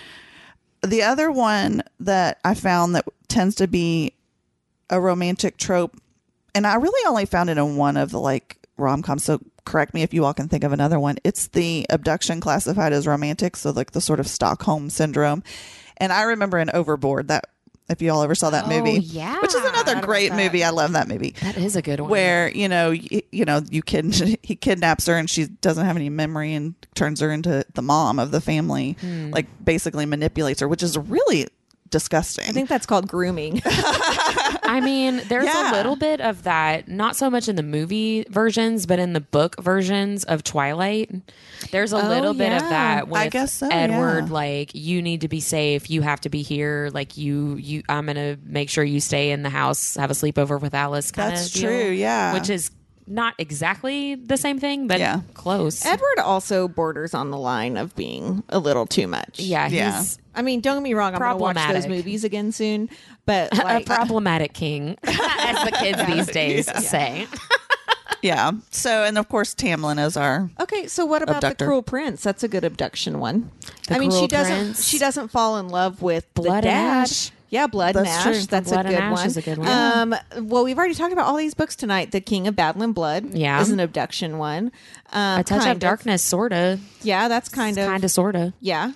S2: The other one that I found that tends to be a romantic trope, and I really only found it in one of the like rom coms. So correct me if you all can think of another one. It's the abduction classified as romantic, so like the sort of Stockholm syndrome. And I remember in Overboard that if you all ever saw that
S1: Oh,
S2: movie,
S1: yeah.
S2: which is another great movie. I love that movie
S1: that is a good one.
S2: where you know you, you know you kid [LAUGHS] he kidnaps her and she doesn't have any memory and turns her into the mom of the family
S1: Hmm.
S2: like basically manipulates her which is really disgusting
S3: I think that's called grooming. [LAUGHS]
S1: I mean, there's
S2: Yeah.
S1: a little bit of that, not so much in the movie versions, but in the book versions of Twilight. There's a
S3: Oh,
S1: little bit of that with
S2: I guess so,
S1: Edward,
S2: yeah.
S1: like, you need to be safe, you have to be here, like you you I'm gonna make sure you stay in the house, have a sleepover with Alice kind
S2: That's
S1: of deal,
S2: true, yeah.
S1: Which is not exactly the same thing, but
S2: Yeah.
S1: close.
S3: Edward also borders on the line of being a little too much.
S1: yeah,
S2: Yeah.
S1: he's
S3: I mean, don't get me wrong. I'm going to watch those
S1: Problematic.
S3: movies again soon, but [LAUGHS] like,
S1: a problematic king, [LAUGHS] as the kids these days say. [LAUGHS]
S2: yeah so and of course tamlin is our
S3: Okay, so what about
S2: Abductor.
S3: the Cruel Prince? That's a good abduction one.
S1: The
S3: I mean, she
S1: Cruel
S3: doesn't
S1: Prince.
S3: she doesn't fall in love with
S1: Blood
S3: the
S1: and
S3: dad.
S1: Ash.
S3: Yeah, Blood
S2: That's
S3: and
S2: true.
S3: Ash. That's
S1: Blood
S3: a
S1: and
S3: good
S1: Ash
S3: one.
S1: is a good one.
S3: Um, well, we've already talked about all these books tonight. The King of Battle and Blood,
S1: Yeah.
S3: is an abduction one. Um,
S1: A touch
S3: kind
S1: of darkness, sorta,
S3: Yeah, that's kind of
S1: kind of, sorta.
S3: yeah.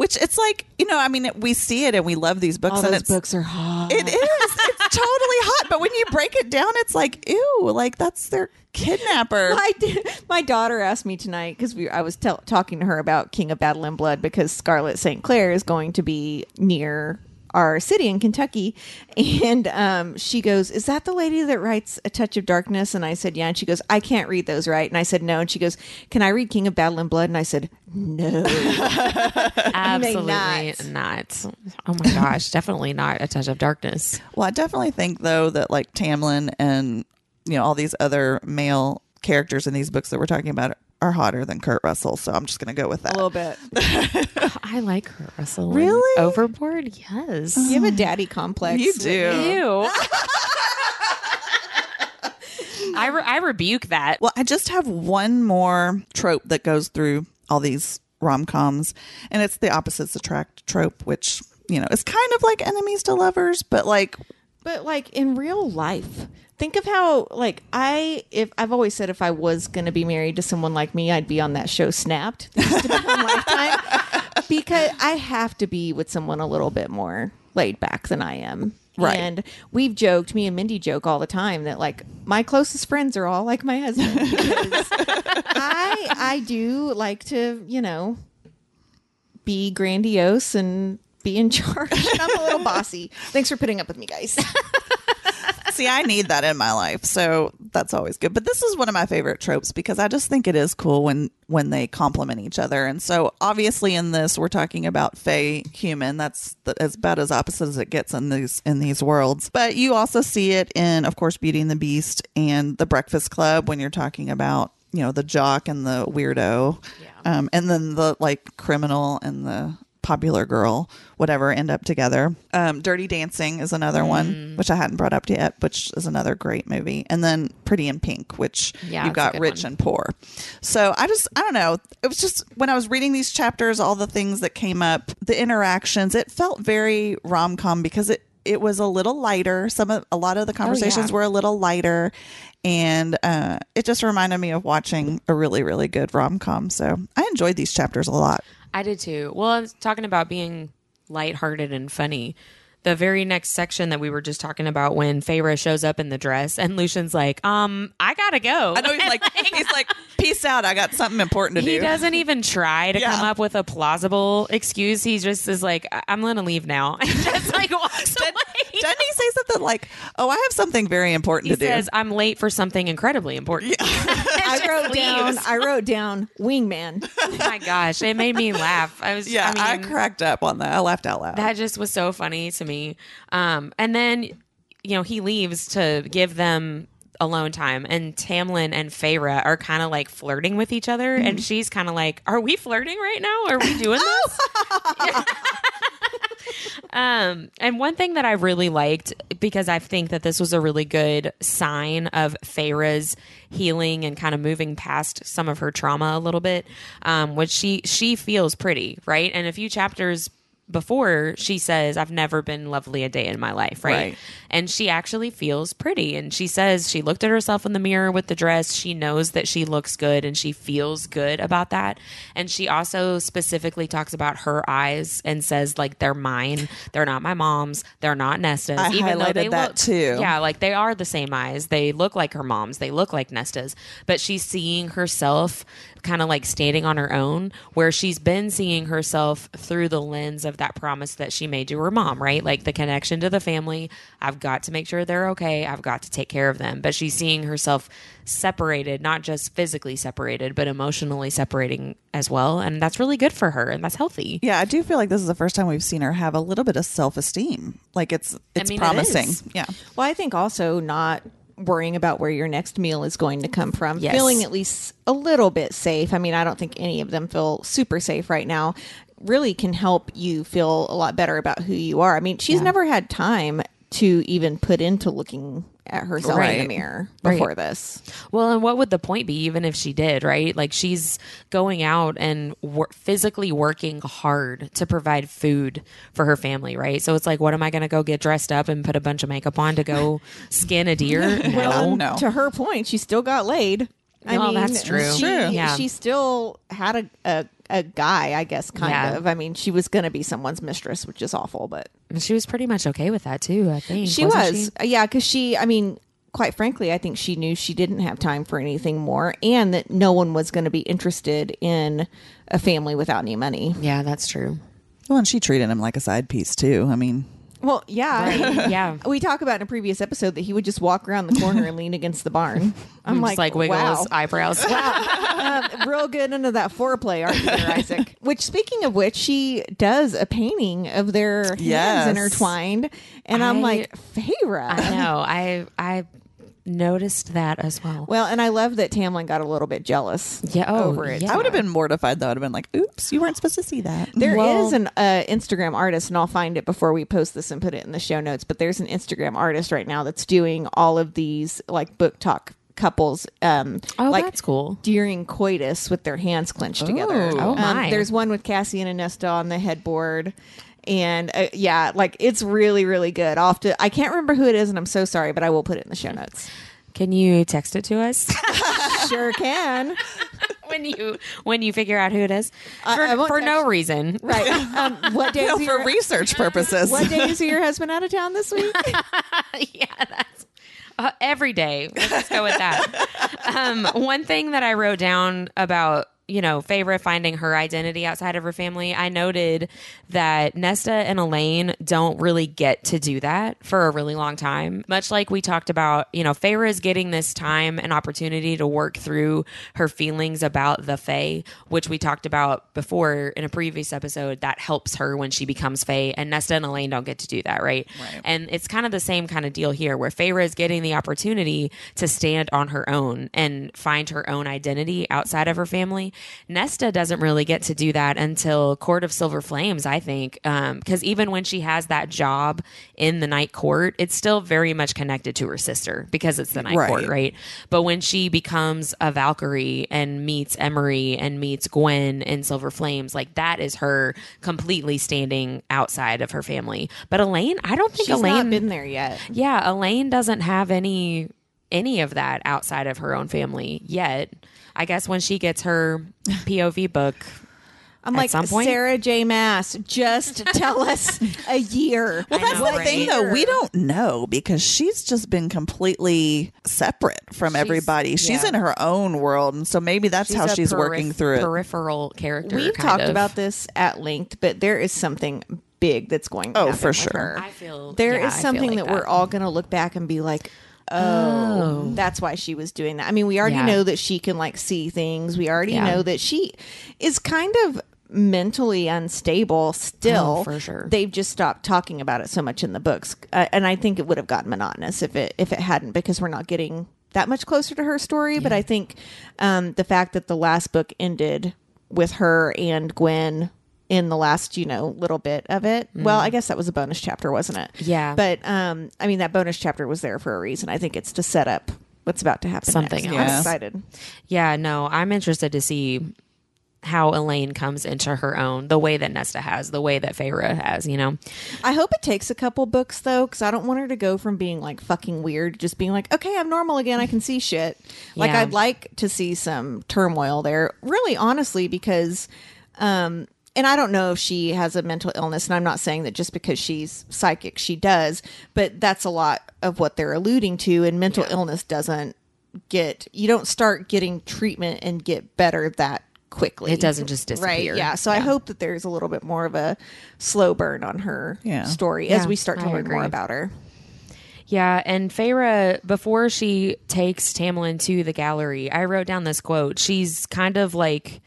S2: Which it's like you know i mean we see it and we love these books
S3: All
S2: and
S3: those
S2: it's
S3: books are hot.
S2: it is it's [LAUGHS] totally hot but when you break it down it's like ew like that's their kidnapper [LAUGHS]
S3: did. My daughter asked me tonight because we I was tell, talking to her about King of Battle and Blood because Scarlett St. Clair is going to be near our city in Kentucky, and um, she goes, "Is that the lady that writes A Touch of Darkness?" And I said, "Yeah." And she goes, "I can't read those, right?" And I said, "No." And she goes, "Can I read King of Battle and Blood?" And I said, "No." [LAUGHS]
S1: Absolutely
S3: not.
S1: not. Oh my gosh, definitely not a touch of darkness.
S2: Well, I definitely think though that like Tamlin and you know all these other male characters in these books that we're talking about are hotter than Kurt Russell. So I'm just going to go with that.
S3: A little bit. [LAUGHS]
S1: I like Kurt Russell.
S2: Really?
S1: Overboard? Yes.
S3: You have a daddy complex.
S2: You do.
S1: Ew. [LAUGHS] I, re- I rebuke that.
S2: Well, I just have one more trope that goes through all these rom coms, and it's the opposites attract trope, which you know is kind of like enemies to lovers, but like
S3: But like in real life, think of how like I if I've always said if I was going to be married to someone like me, I'd be on that show Snapped. that used to be Lifetime [LAUGHS] because I have to be with someone a little bit more laid back than I am.
S2: Right.
S3: And we've joked, me and Mindy joke all the time that like my closest friends are all like my husband [LAUGHS] I I do like to, you know, be grandiose and be in charge. [LAUGHS] I'm a little bossy. Thanks for putting up with me, guys.
S2: See, I need that in my life, so that's always good. But this is one of my favorite tropes because I just think it is cool when when they complement each other. And so, obviously, in this, we're talking about Fey human. That's the, as about as opposite as it gets in these in these worlds. But you also see it in, of course, Beauty and the Beast and The Breakfast Club when you're talking about you know the jock and the weirdo,
S1: Yeah.
S2: um, and then the like criminal and the popular girl, whatever, end up together. Um, Dirty Dancing is another
S1: Mm.
S2: one, which I hadn't brought up yet, which is another great movie. And then Pretty in Pink, which
S1: Yeah, a
S2: got rich
S1: one.
S2: and poor. So I just, I don't know. It was just when I was reading these chapters, all the things that came up, the interactions, it felt very rom com because it, it was a little lighter. Some of a lot of the conversations
S1: yeah.
S2: were a little lighter, and uh, it just reminded me of watching a really, really good rom com. So I enjoyed these chapters a lot.
S1: I did too. Well, I was talking about being lighthearted and funny. The very next section that we were just talking about when Feyre shows up in the dress and Lucien's like, um, I gotta go.
S2: I know he's like [LAUGHS] he's like, peace out. I got something important to
S1: he
S2: do.
S1: He doesn't even try to
S2: Yeah.
S1: come up with a plausible excuse. He just is like, I- I'm gonna leave now. [LAUGHS] And just like walks
S2: Did,
S1: away. [LAUGHS]
S2: doesn't he say something like, "Oh, I have something very important
S1: He
S2: to do"?
S1: He says, I'm late for something incredibly important.
S3: I wrote down. I wrote down wingman.
S1: oh my gosh, it made me laugh. I was,
S2: yeah, I,
S1: I
S2: cracked up on that. I laughed out loud.
S1: that just was so funny to me. Um, and then, you know, he leaves to give them alone time, and Tamlin and Feyre are kind of like flirting with each other,
S2: Mm-hmm.
S1: and she's kind of like, "Are we flirting right now? Are we doing this?" [LAUGHS] [LAUGHS] Um, and one thing that I really liked because I think that this was a really good sign of Feyre's healing and kind of moving past some of her trauma a little bit, um, which she she feels pretty right. And a few chapters before she says, "I've never been lovely a day in my life," right?
S2: Right.
S1: And she actually feels pretty, and she says she looked at herself in the mirror with the dress. She knows that she looks good, and she feels good about that. And she also specifically talks about her eyes and says like they're mine. They're not my mom's. They're not Nesta's.
S2: I highlighted
S1: they
S2: that
S1: look,
S2: too.
S1: Yeah, like they are the same eyes. They look like her mom's. They look like Nesta's. But she's seeing herself kind of like standing on her own, where she's been seeing herself through the lens of that promise that she made to her mom, right? Like the connection to the family. I've got to make sure they're okay. I've got to take care of them. But she's seeing herself separated, not just physically separated, but emotionally separating as well. And that's really good for her and that's healthy.
S2: yeah, I do feel like this is the first time we've seen her have a little bit of self esteem. Like it's it's
S1: mean,
S2: promising.
S1: is.
S2: yeah.
S3: Well, I think also not worrying about where your next meal is going to come from,
S1: Yes.
S3: feeling at least a little bit safe. I mean, I don't think any of them feel super safe right now. Really can help you feel a lot better about who you are. I mean, she's never had time to even put into looking at herself in the
S2: Right.
S3: mirror
S1: Right.
S3: before this.
S1: Well, and what would the point be, even if she did, right? Like she's going out and wor- physically working hard to provide food for her family, right? So it's like, what am I going to go get dressed up and put a bunch of makeup on to go [LAUGHS] skin a deer? [LAUGHS] No.
S2: Well, no.
S3: To her point, she still got laid. I
S1: Well,
S3: mean,
S1: that's true.
S3: She,
S2: True.
S1: Yeah.
S3: she still had a, a a guy, I guess, kind
S1: Yeah.
S3: of. I mean, she was going to be someone's mistress, which is awful, but
S1: she was pretty much okay with that too. I think
S3: she
S1: wasn't
S3: was. Uh, Yeah, because she, I mean, quite frankly, I think she knew she didn't have time for anything more and that no one was going to be interested in a family without any money.
S1: Yeah, that's true.
S2: Well, and she treated him like a side piece too. I mean,
S3: Well, yeah.
S1: Right? yeah. [LAUGHS]
S3: We talk about in a previous episode that he would just walk around the corner and lean against the barn. [LAUGHS] I'm
S1: Just
S3: like,
S1: like wiggle
S3: wow.
S1: his eyebrows. [LAUGHS]
S3: um, real good into that foreplay, aren't you, there, Isaac? Which, speaking of which, she does a painting of their hands
S2: Yes.
S3: intertwined, and I'm
S1: I-
S3: like, Feyre.
S1: I know. I I noticed that as well.
S3: Well, and I love that Tamlin got a little bit jealous.
S1: Yeah, oh,
S3: over it.
S1: yeah.
S2: I would have been mortified though. I'd have been like, "Oops, you weren't supposed to see that."
S3: There is
S1: Well-
S3: an uh, Instagram artist, and I'll find it before we post this and put it in the show notes. But there's an Instagram artist right now that's doing all of these like BookTok couples. Um,
S1: Oh,
S3: like
S1: that's cool.
S3: during coitus with their hands clenched together.
S1: Oh,
S3: Um,
S1: my.
S3: there's one with Cassian and Nesta on the headboard. And uh, yeah, like it's really, really good. I'll have to, I can't remember who it is, and I'm so sorry, but I will put it in the show notes.
S1: Can you text it to us [LAUGHS]
S3: sure can. [LAUGHS]
S1: when you when you figure out who it is
S3: I-
S1: for,
S3: I
S1: no reason?
S3: Right. [LAUGHS] Um, what days
S2: No, for
S3: your,
S2: research purposes.
S3: what days are your husband out of town this week?
S1: yeah, that's uh, every day. Let's just go with that. um, one thing that I wrote down about you know, Feyre finding her identity outside of her family, I noted that Nesta and Elain don't really get to do that for a really long time. Much like we talked about, you know, Feyre is getting this time and opportunity to work through her feelings about the Fae, which we talked about before in a previous episode. That helps her when she becomes Fae, and Nesta and Elain don't get to do that, right?
S2: Right.
S1: And it's kind of the same kind of deal here, where Feyre is getting the opportunity to stand on her own and find her own identity outside of her family. Nesta doesn't really get to do that until Court of Silver Flames, I think, um, because even when she has that job in the Night Court, it's still very much connected to her sister because it's the Night
S2: Right.
S1: Court, right? But when she becomes a Valkyrie and meets Emerie and meets Gwen in Silver Flames, like that is her completely standing outside of her family. But Elain, I don't think
S3: She's
S1: Elain
S3: not been there yet.
S1: yeah, Elain doesn't have any any of that outside of her own family yet. I guess when she gets her POV book,
S3: I'm
S1: At
S3: like
S1: some point?
S3: Sarah J. Maas. Just [LAUGHS] tell us a year.
S2: Well, that's
S1: know,
S2: the thing, though. We don't know because she's just been completely separate from everybody. She's
S1: yeah.
S2: in her own world, and so maybe that's how she's
S1: periph-
S2: working through it.
S1: Peripheral character.
S3: We've
S1: kind
S3: talked
S1: of.
S3: about this at length, but there is something big that's going. Oh, to
S2: Oh,
S3: happen
S2: for
S3: with
S2: sure.
S3: her.
S1: I feel
S3: There is
S1: yeah, I feel
S3: something
S1: like
S3: that, we're all going to look back and be like, oh, that's why she was doing that. I mean, we already
S1: Yeah.
S3: know that she can like see things. We already
S1: Yeah.
S3: know that she is kind of mentally unstable still
S1: Oh, for sure.
S3: they've just stopped talking about it so much in the books uh, and i think it would have gotten monotonous if it if it hadn't because we're not getting that much closer to her story but i think um the fact that the last book ended with her and gwen in the last you know little bit of it well i guess that was a bonus chapter wasn't it
S1: Mm. Yeah.
S3: but um i mean that bonus chapter was there for a reason i think it's to set up what's about to happen
S1: Something
S3: next.
S2: else.
S3: i'm
S2: Yeah.
S3: excited
S1: Yeah, no, I'm interested to see how Elain comes into her own, the way that Nesta has, the way that Feyre has, you know?
S3: I hope it takes a couple books though, because I don't want her to go from being like fucking weird, just being like, okay, I'm normal again. I can see shit. Like
S1: Yeah.
S3: I'd like to see some turmoil there. Really, honestly, because, um, and I don't know if she has a mental illness, and I'm not saying that just because she's psychic she does, but that's a lot of what they're alluding to. And mental illness doesn't get you don't start getting treatment and get better that quickly.
S1: It doesn't just disappear.
S3: Right. Yeah. So I hope that there's a little bit more of a slow burn on her
S2: Yeah.
S3: story
S1: Yeah,
S3: as we start to
S1: I
S3: learn more about her.
S1: Yeah, and Feyre, before she takes Tamlin to the gallery, I wrote down this quote. She's kind of like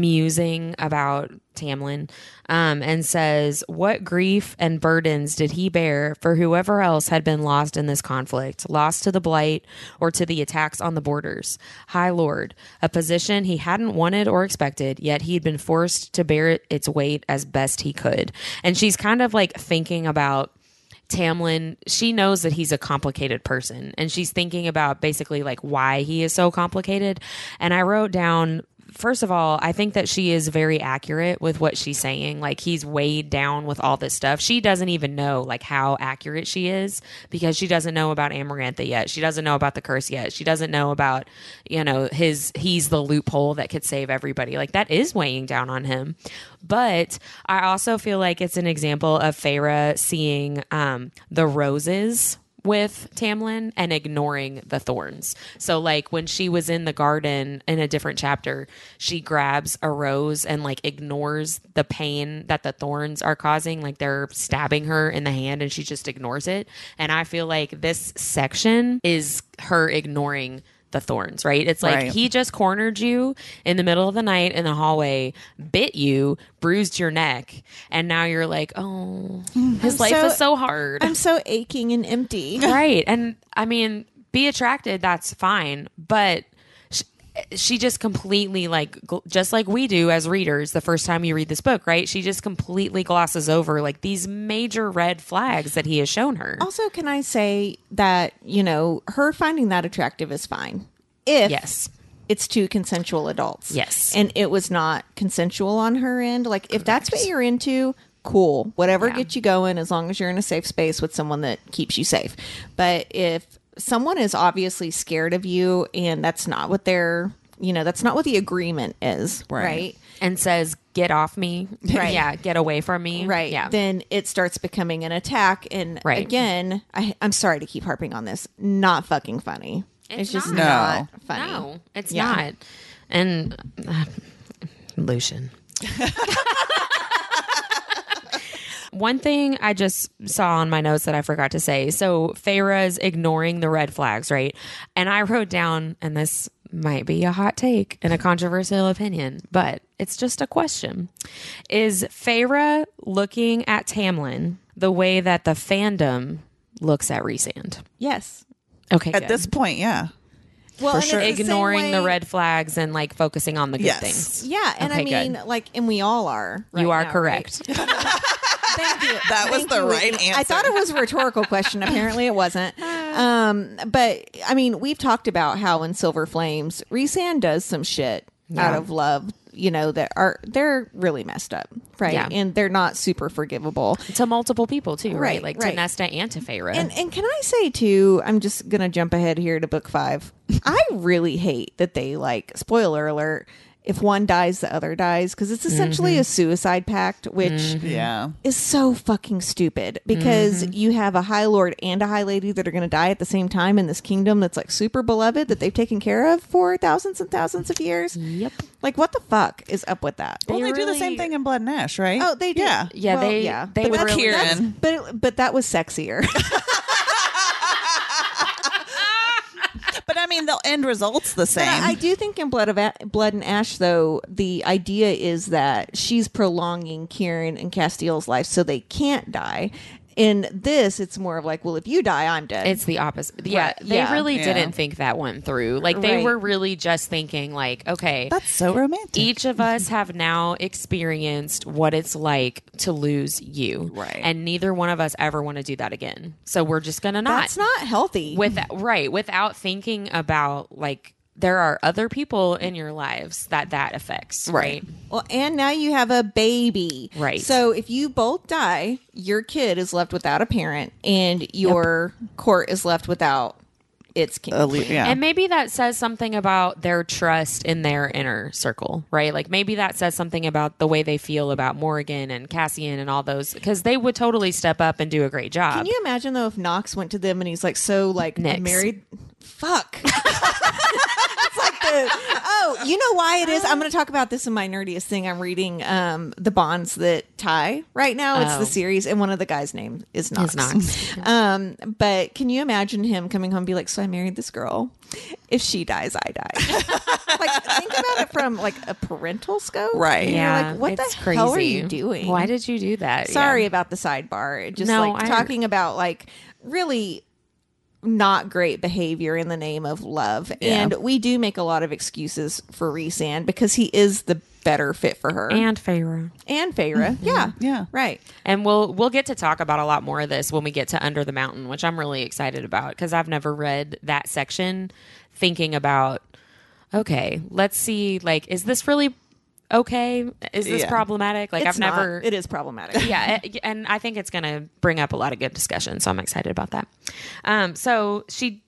S1: musing about Tamlin um, and says, What grief and burdens did he bear for whoever else had been lost in this conflict, lost to the blight or to the attacks on the borders? High Lord, a position he hadn't wanted or expected, yet he'd been forced to bear its weight as best he could. And she's kind of like thinking about Tamlin, she knows that he's a complicated person and she's thinking about basically like why he is so complicated. And I wrote down first of all, I think that she is very accurate with what she's saying. Like he's weighed down with all this stuff. She doesn't even know like how accurate she is because she doesn't know about Amarantha yet. She doesn't know about the curse yet. She doesn't know about, you know, his he's the loophole that could save everybody. Like that is weighing down on him. But I also feel like it's an example of Feyre seeing um, the roses with Tamlin and ignoring the thorns. So like when she was in the garden in a different chapter, she grabs a rose and like ignores the pain that the thorns are causing, like they're stabbing her in the hand and she just ignores it. And I feel like this section is her ignoring the thorns, right? It's like
S2: Right.
S1: he just cornered you in the middle of the night in the hallway, bit you, bruised your neck, and now you're like, oh, mm. his life
S3: so-
S1: is so hard.
S3: I'm so aching and empty.
S1: right. And I mean, be attracted, that's fine. But she just completely, like, just like we do as readers the first time you read this book, right? She just completely glosses over, like, these major red flags that he has shown her.
S3: Also, can I say that, you know, her finding that attractive is fine. If
S1: Yes.
S3: it's two consensual adults.
S1: Yes.
S3: And it was not consensual on her end. Like if that's what you're into, cool. Whatever
S1: Yeah.
S3: gets you going as long as you're in a safe space with someone that keeps you safe. But if someone is obviously scared of you and that's not what they're you know, that's not what the agreement is,
S2: Right.
S3: right?
S1: And says, get off me. [LAUGHS]
S3: Right.
S1: Yeah. Get away from me.
S3: Right.
S1: Yeah.
S3: Then it starts becoming an attack. And
S1: Right.
S3: again, I, I'm sorry to keep harping on this. Not fucking funny. It's,
S1: It's
S3: just
S1: not.
S2: No.
S3: not funny.
S1: No, it's
S3: Yeah.
S1: not. And uh, Lucien. [LAUGHS] One thing I just saw on my notes that I forgot to say. So Feyre's ignoring the red flags, right? And I wrote down, and this might be a hot take and a controversial opinion, but it's just a question. Is Feyre looking at Tamlin the way that the fandom looks at Rhysand?
S3: Yes.
S1: Okay,
S2: At
S1: good.
S2: this point, yeah.
S3: Well, and
S2: sure.
S3: it's the same
S1: ignoring the red flags and like focusing on the good
S2: Yes.
S1: things.
S3: Yeah, and I mean,
S1: good.
S3: like, and we all are.
S1: you are
S3: now,
S1: correct.
S3: right? [LAUGHS] Thank you. [LAUGHS]
S2: That was
S3: Thank
S2: the
S3: you,
S2: right
S3: Whitney.
S2: answer.
S3: I thought it was a rhetorical question. Apparently, it wasn't. [LAUGHS] Um, but I mean, we've talked about how in Silver Flames, Rhysand does some shit out of love. You know that are they're really messed up, right?
S1: Yeah.
S3: And they're not super forgivable.
S1: to multiple people too, right?
S3: Right,
S1: Like
S3: right.
S1: to Nesta and to Feyre.
S3: And and can I say too? I'm just gonna jump ahead here to book five. [LAUGHS] I really hate that they like spoiler alert. If one dies, the other dies because it's essentially
S1: Mm-hmm.
S3: a suicide pact, which
S2: Yeah.
S3: is so fucking stupid because
S1: Mm-hmm.
S3: you have a high lord and a high lady that are going to die at the same time in this kingdom that's like super beloved that they've taken care of for thousands and thousands of years.
S1: Yep.
S3: Like, what the fuck is up with that?
S2: Well,
S1: They
S2: they, do the same thing in Blood and Ash, right?
S3: Oh, they do.
S2: Yeah.
S1: Yeah,
S3: Well,
S1: they-
S3: yeah.
S1: they
S3: But
S1: would
S3: that's-
S1: really-
S3: that's-
S2: Kieran.
S3: but but that was sexier. [LAUGHS]
S2: But I mean, the end result's the same.
S3: But I, I do think in Blood of A- Blood and Ash, though, the idea is that she's prolonging Kieran and Casteel's life so they can't die. In this, it's more of like, well, if you die, I'm dead.
S1: It's the opposite. Yeah,
S3: Right,
S1: they
S3: yeah.
S1: really
S2: Yeah.
S1: didn't think that one through. Like they
S3: Right.
S1: were really just thinking like, okay,
S2: That's so romantic.
S1: each of us have now experienced what it's like to lose you.
S2: Right.
S1: And neither one of us ever want to do that again. So we're just going to not
S3: That's not healthy.
S1: with right without thinking about like there are other people in your lives that that affects, right?
S3: Well, and now you have a baby.
S1: Right.
S3: So if you both die, your kid is left without a parent and your court is left without its king.
S2: Uh, yeah.
S1: And maybe that says something about their trust in their inner circle, right? Like maybe that says something about the way they feel about Morrigan and Cassian and all those because they would totally step up and do a great job.
S3: Can you imagine though if Knox went to them and he's like, so like I'm married? Fuck. [LAUGHS] it's like the oh, you know why it is? I'm going to talk about this in my nerdiest thing. I'm reading um the bonds that tie right now. It's
S1: Oh.
S3: the series, and one of the guys' name is
S1: Nox. Nox. [LAUGHS]
S3: Um, but can you imagine him coming home and be like, so I married this girl. If she dies, I die. [LAUGHS] like think about it from like a parental scope,
S2: Right.
S1: Yeah,
S3: like, what the
S1: crazy.
S3: hell are you doing?
S1: Why did you do that?
S3: Sorry
S1: Yeah.
S3: about the sidebar. Just
S1: No,
S3: like
S1: I-
S3: talking about like really not great behavior in the name of love.
S2: Yeah.
S3: And we do make a lot of excuses for Rhysand because he is the better fit for her.
S1: and Feyre.
S3: and Feyre. Mm-hmm. Yeah.
S2: Yeah.
S3: Right.
S1: And we'll we'll get to talk about a lot more of this when we get to Under the Mountain, which I'm really excited about because I've never read that section thinking about okay, let's see like is this really okay? Is this
S2: Yeah.
S1: problematic? Like
S3: It's
S1: I've
S3: not.
S1: never
S3: It is problematic. [LAUGHS]
S1: yeah, it- and I think it's going to bring up a lot of good discussion. So I'm excited about that. Um, so she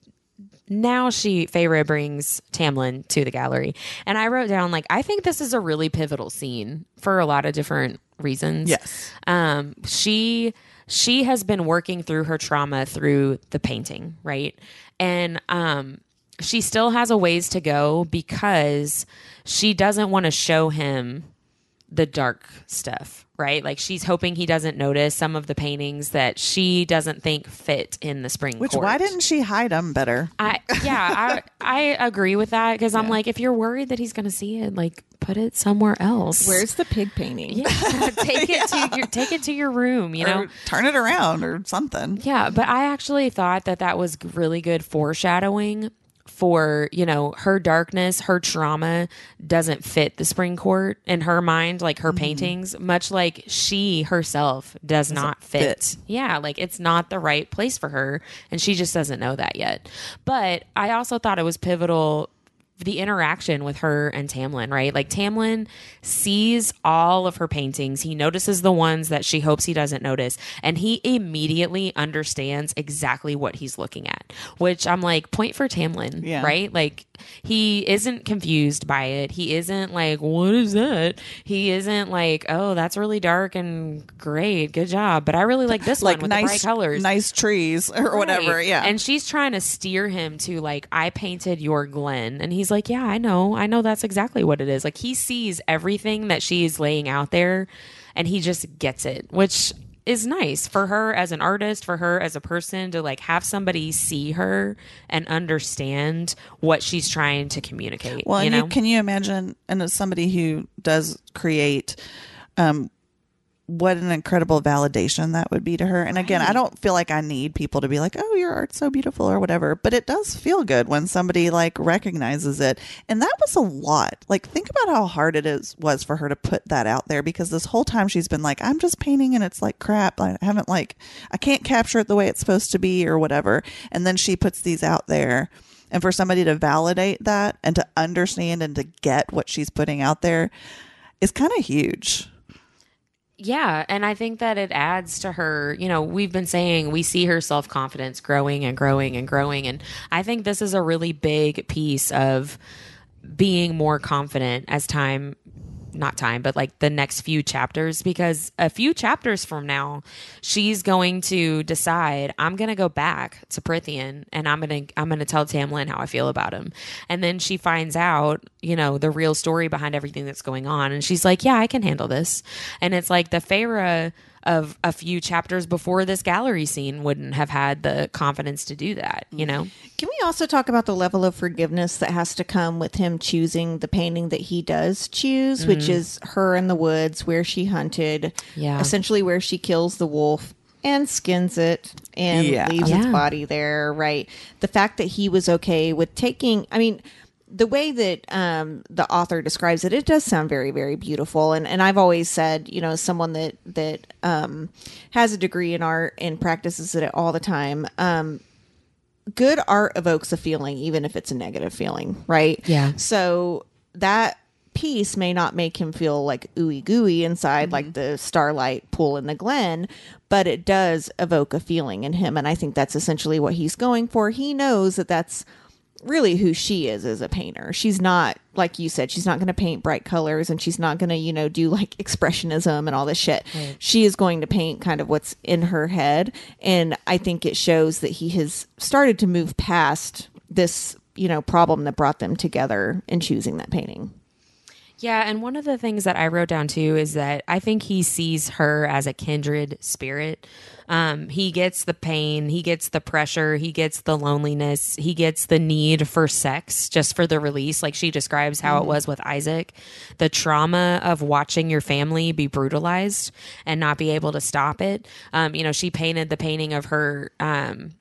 S1: now she Feyre brings Tamlin to the gallery, and I wrote down like I think this is a really pivotal scene for a lot of different reasons.
S2: Yes.
S1: Um, she she has been working through her trauma through the painting, right? And um, she still has a ways to go because she doesn't want to show him the dark stuff, right? Like she's hoping he doesn't notice some of the paintings that she doesn't think fit in the spring
S2: Which
S1: court.
S2: why didn't she hide them better?
S1: I yeah, I [LAUGHS] I agree with that because I'm like if you're worried that he's going to see it, like put it somewhere else.
S3: Where's the pig painting?
S1: yeah, [LAUGHS] take it to your take it to your room, you know.
S2: Or turn it around or something.
S1: Yeah, but I actually thought that that was really good foreshadowing for, you know, her darkness, her trauma doesn't fit the spring court in her mind, like her mm-hmm. paintings, much like she herself does not fit.
S2: fit.
S1: Yeah, like it's not the right place for her and she just doesn't know that yet. But I also thought it was pivotal the interaction with her and Tamlin, right? Like Tamlin sees all of her paintings. He notices the ones that she hopes he doesn't notice, and he immediately understands exactly what he's looking at. Which I'm like, point for Tamlin,
S2: Yeah.
S1: right? Like he isn't confused by it. He isn't like, what is that? He isn't like, oh, that's really dark and great. Good job. But I really like this
S2: like
S1: one with
S2: nice
S1: bright colors.
S2: nice trees or whatever. Yeah.
S1: And she's trying to steer him to like, I painted your Glen. And he's like, Yeah, I know. I know that's exactly what it is. Like he sees everything that she's laying out there and he just gets it, which is nice for her as an artist, for her as a person to like have somebody see her and understand what she's trying to communicate.
S2: Well,
S1: you know?
S2: you, can you imagine, and as somebody who does create, um, what an incredible validation that would be to her. And again, I don't feel like I need people to be like, "Oh, your art's so beautiful" or whatever, but it does feel good when somebody like recognizes it. And that was a lot. Like think about how hard it is was for her to put that out there because this whole time she's been like, "I'm just painting and it's like crap. I haven't like I can't capture it the way it's supposed to be or whatever." And then she puts these out there. And for somebody to validate that and to understand and to get what she's putting out there is kind of huge.
S1: Yeah, and I think that it adds to her, you know, we've been saying we see her self-confidence growing and growing and growing and I think this is a really big piece of being more confident as time not time, but like the next few chapters because a few chapters from now, she's going to decide I'm going to go back to Prythian and I'm going to I'm going to tell Tamlin how I feel about him. And then she finds out, you know, the real story behind everything that's going on and she's like, "Yeah, I can handle this." And it's like the Feyre of a few chapters before this gallery scene wouldn't have had the confidence to do that, you know?
S3: Can we also talk about the level of forgiveness that has to come with him choosing the painting that he does choose, which mm-hmm. is her in the woods where she hunted,
S1: Yeah.
S3: essentially where she kills the wolf and skins it and
S2: Yeah.
S3: leaves its body there, right? The fact that he was okay with taking, I mean, the way that um, the author describes it, it does sound very, very beautiful. And and I've always said, you know, as someone that that um, has a degree in art and practices it all the time, um, good art evokes a feeling, even if it's a negative feeling, right?
S1: Yeah.
S3: So that piece may not make him feel like ooey gooey inside, like the starlight pool in the glen, but it does evoke a feeling in him. And I think that's essentially what he's going for. He knows that that's really who she is as a painter. She's not, like you said, she's not going to paint bright colors and she's not going to, you know, do like expressionism and all this shit. She is going to paint kind of what's in her head. And I think it shows that he has started to move past this, you know, problem that brought them together in choosing that painting.
S1: Yeah, and one of the things that I wrote down too is that I think he sees her as a kindred spirit. Um, he gets the pain, he gets the pressure, he gets the loneliness, he gets the need for sex just for the release. Like she describes how it was with Isaac, the trauma of watching your family be brutalized and not be able to stop it. Um, you know, she painted the painting of her. Um,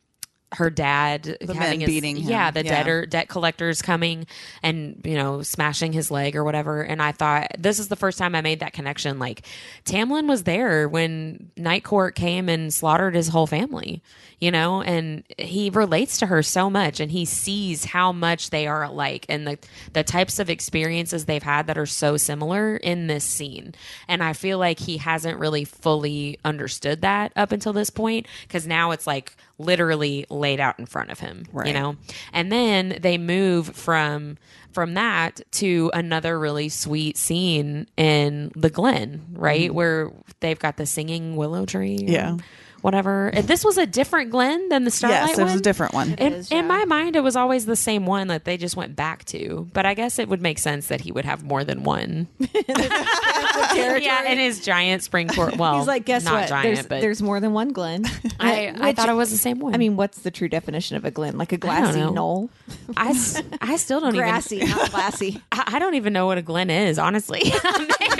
S1: her dad
S2: men
S1: having his,
S2: beating him.
S1: yeah the
S2: Yeah.
S1: debtor debt collectors coming and you know smashing his leg or whatever and i thought this is the first time i made that connection like tamlin was there when night court came and slaughtered his whole family you know and he relates to her so much and he sees how much they are alike and the the types of experiences they've had that are so similar in this scene and i feel like he hasn't really fully understood that up until this point because now it's like literally laid out in front of him
S2: right.
S1: you know and then they move from from that to another really sweet scene in the glen right where they've got the singing willow tree
S2: Mm-hmm. Yeah.
S1: Whatever And this was a different glen than the starlight
S2: yes, it was
S1: one?
S2: a different one.
S1: in,
S3: is,
S1: in my mind, it was always the same one that they just went back to. But I guess it would make sense that he would have more than one. [LAUGHS] [LAUGHS] yeah, in his giant Spring Court. [LAUGHS] Well,
S3: He's like, guess
S1: not
S3: what?
S1: Giant,
S3: there's,
S1: but
S3: there's more than one Glen.
S1: I, I
S3: Which-
S1: thought it was the same one.
S3: I mean, what's the true definition of a Glen? Like a glassy
S1: know.
S3: knoll?
S1: I, s- I still don't
S3: Grassy,
S1: even.
S3: not glassy.
S1: I I don't even know what a glen is, honestly.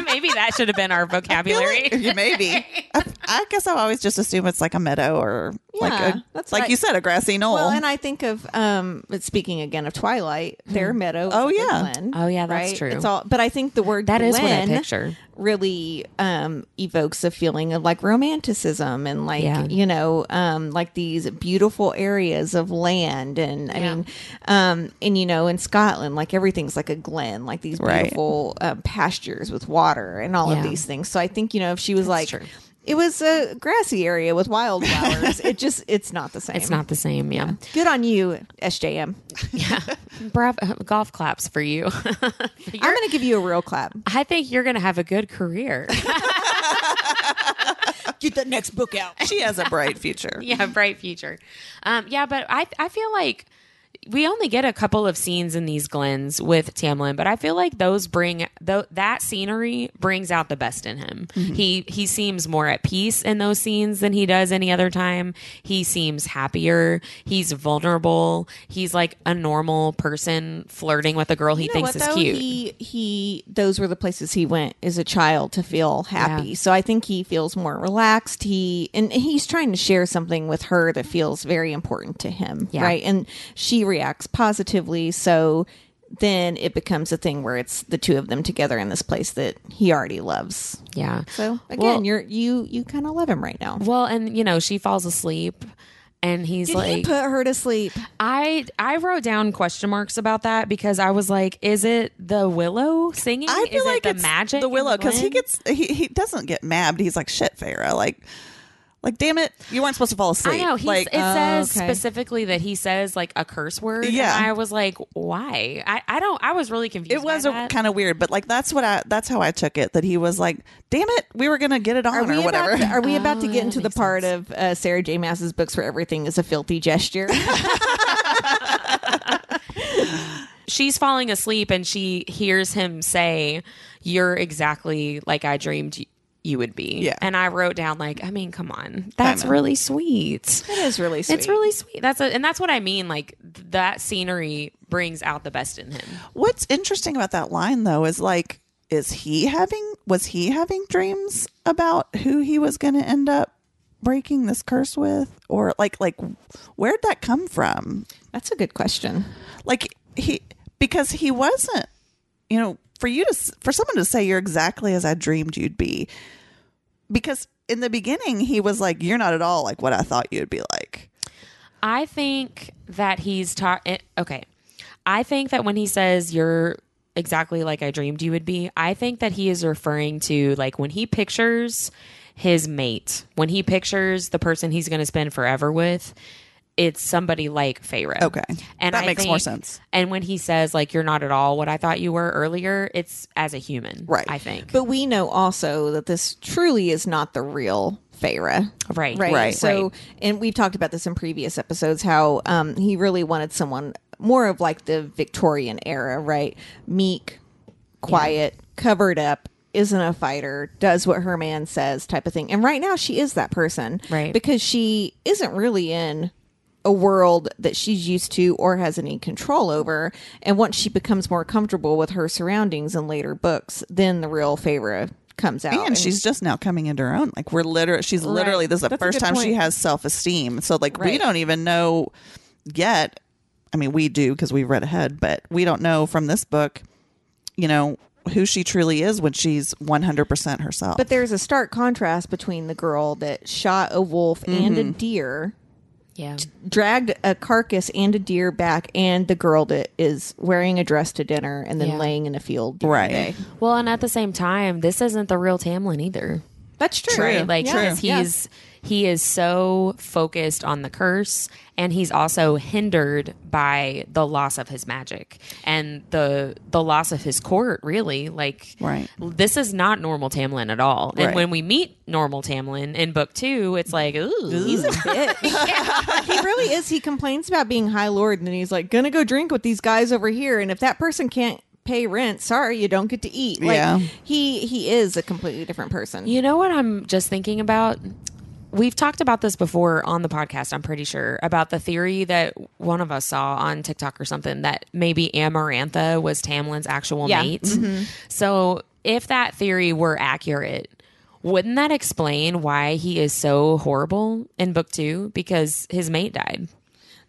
S1: Maybe that should have been our vocabulary.
S2: Yeah, maybe. I, I guess I always just assume it's like a meadow or like a,
S3: that's
S2: like
S3: right.
S2: you said, a grassy knoll.
S3: Well, and I think of um but speaking again of Twilight, their meadow. is
S2: Oh, yeah.
S3: Glen,
S1: Oh, yeah, that's
S3: right?
S1: true.
S3: It's all, but I think the word
S1: That is what I picture.
S3: really um evokes a feeling of like romanticism and like
S1: Yeah.
S3: you know um like these beautiful areas of land and I
S1: Yeah.
S3: mean um and you know in Scotland like everything's like a glen like these
S2: Right.
S3: beautiful um, pastures with water and all
S1: Yeah.
S3: of these things. So I think you know if she was like
S1: true.
S3: It was a grassy area with wildflowers. it just it's not the same.
S1: It's not the same. Yeah.
S3: Good on you, SJM.
S1: Yeah. Bravo. Golf claps for you. [LAUGHS]
S3: I'm going to give you a real clap.
S1: I think you're going to have a good career. [LAUGHS]
S3: Get that next book out.
S2: She has a bright future. [LAUGHS]
S1: yeah, bright future. Um, yeah, but I I feel like we only get a couple of scenes in these glens with Tamlin, but I feel like those bring th- that scenery brings out the best in him. Mm-hmm. He he seems more at peace in those scenes than he does any other time. He seems happier. He's vulnerable. He's like a normal person flirting with a girl he
S3: You know
S1: thinks
S3: what,
S1: is
S3: though?
S1: cute.
S3: He he those were the places he went as a child to feel happy.
S1: Yeah.
S3: So I think he feels more relaxed. He and he's trying to share something with her that feels very important to him,
S1: Yeah.
S3: right? And she reacts positively, so then it becomes a thing where it's the two of them together in this place that he already loves.
S1: yeah.
S3: So again,
S1: Well-
S3: you're you you kind of love him right now.
S1: Well, and you know, she falls asleep and he's
S3: Did
S1: like
S3: he put her to sleep?
S1: I I wrote down question marks about that because I was like, is it the willow singing?
S2: I feel
S1: is
S2: like
S1: it the
S2: it's
S1: magic?
S2: the willow because he gets he, he doesn't get mad. But he's like shit, Feyre. Like like damn it, you weren't supposed to fall asleep.
S1: I
S2: asleep.
S1: know. He's,
S2: like
S1: it says
S3: okay.
S1: specifically that he says like a curse word.
S2: Yeah.
S1: and I was like, why? I, I don't. I was really confused.
S2: it was a kind of weird, but like that's what I that's how I took it. That he was like, damn it, we were gonna get it on
S3: Are
S2: or whatever.
S3: To, are we [LAUGHS] about to
S1: Oh,
S3: get into the
S1: makes
S3: part of uh, Sarah J. Maas's books where everything is a filthy gesture? [LAUGHS]
S1: She's falling asleep and she hears him say, "You're exactly like I dreamed." Y- You would be,
S2: Yeah.
S1: And I wrote down like, I mean, come on, that's
S2: know.
S1: really sweet.
S3: It is really sweet.
S1: It's really sweet. That's a, and that's what I mean. Like that scenery brings out the best in him.
S2: What's interesting about that line though is like, is he having was he having dreams about who he was going to end up breaking this curse with, or like like where'd that come from?
S3: That's a good question.
S2: Like he because he wasn't, you know, for you to for someone to say you're exactly as I dreamed you'd be, because in the beginning he was like you're not at all like what I thought you'd be like.
S1: I think that he's taught. Eh, okay, I think that when he says you're exactly like I dreamed you would be, I think that he is referring to like when he pictures his mate, when he pictures the person he's going to spend forever with. It's somebody like Feyre.
S2: Okay.
S1: and
S2: That
S1: I
S2: makes more sense.
S1: And when he says like you're not at all what I thought you were earlier, it's as a human,
S2: Right.
S1: I think,
S3: But we know also that this truly is not the real Feyre.
S1: right,
S3: Right.
S2: Right.
S3: So,
S1: Right.
S3: and we've talked about this in previous episodes how um, he really wanted someone more of like the Victorian era, right? Meek, quiet, covered up, isn't a fighter, does what her man says type of thing. And right now she is that person.
S1: Right.
S3: Because she isn't really in a world that she's used to or has any control over. And once she becomes more comfortable with her surroundings in later books, then the real Feyre comes out.
S2: And she's just now coming into her own. Like we're literally, she's literally this is the
S3: That's
S2: first
S3: good
S2: time she has self esteem. So like we don't even know yet. I mean, we do because we've read ahead, but we don't know from this book, you know, who she truly is when she's one hundred percent herself.
S3: But there's a stark contrast between the girl that shot a wolf and a mm-hmm. deer,
S1: yeah.
S3: dragged a carcass and a deer back, and the girl that is wearing a dress to dinner and then
S1: Yeah.
S3: laying in a field. during
S2: Right.
S3: day.
S1: Well, and at the same time, this isn't the real Tamlin either.
S3: That's true.
S1: right? Like
S3: Yeah.
S1: because
S3: Yeah.
S1: he's he is so focused on the curse, and he's also hindered by the loss of his magic and the the loss of his court. Really, like
S2: Right.
S1: This is not normal Tamlin at all. And
S2: Right.
S1: when we meet normal Tamlin in book two, it's like ooh,
S3: He's a bitch. [LAUGHS] he really is. He complains about being High Lord, and then he's like, "Gonna go drink with these guys over here." And if that person can't pay rent, sorry, you don't get to eat. Like,
S2: Yeah.
S3: he he is a completely different person.
S1: You know what I'm just thinking about? We've talked about this before on the podcast, I'm pretty sure, about the theory that one of us saw on TikTok or something that maybe Amarantha was Tamlin's actual
S3: Yeah.
S1: mate. Mm-hmm. So if that theory were accurate, wouldn't that explain why he is so horrible in book two? Because his mate died.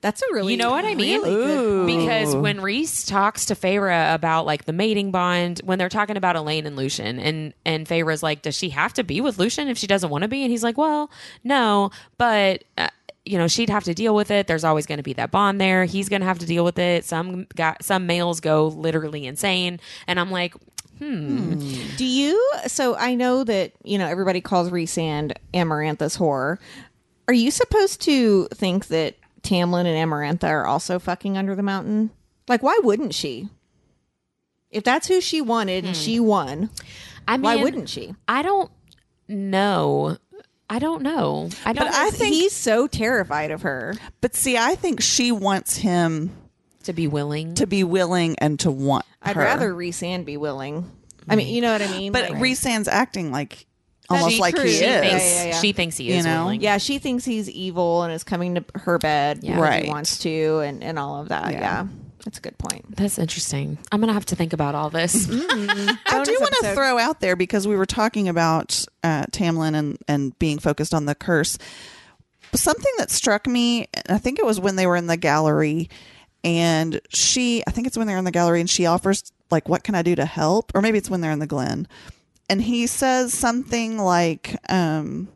S3: That's a really
S1: You know what I mean?
S3: really.
S1: Because when Rhys talks to Feyre about like the mating bond, when they're talking about Elain and Lucien, and and Feyre's like, does she have to be with Lucien if she doesn't want to be? And he's like, well, no, but. Uh, you know she'd have to deal with it. There's always going to be that bond there. He's going to have to deal with it. Some got some males go literally insane, and I'm like, hmm.
S3: Do you? So I know that you know everybody calls Rhysand Amarantha's whore. Are you supposed to think that Tamlin and Amarantha are also fucking under the mountain? Like, why wouldn't she? If that's who she wanted and she hmm. won,
S1: I mean,
S3: why wouldn't she?
S1: I don't know. I don't know. I don't.
S2: But I think
S3: He's so terrified of her.
S2: But see, I think she wants him
S1: to be willing.
S2: to be willing and to want.
S3: I'd
S2: her.
S3: rather Rhysand be willing. I mean, you know what I mean?
S2: But
S3: Like-
S2: Rhysand's acting like almost like
S3: true.
S2: he
S3: She
S2: is.
S3: thinks- Yeah, yeah, yeah.
S1: She thinks he
S2: You
S1: is
S2: know?
S1: willing.
S3: yeah, she thinks he's evil and is coming to her bed
S1: Yeah.
S2: Right.
S3: he wants to, and and all of that.
S2: Yeah.
S3: Yeah, that's a good point.
S1: That's interesting. I'm gonna have to think about all this. [LAUGHS]
S2: I do want to throw out there because we were talking about uh, Tamlin and, and being focused on the curse. Something that struck me, I think it was when they were in the gallery, and she, I think it's when they're in the gallery, and she offers, like, what can I do to help? Or maybe it's when they're in the Glen. And he says something like, um,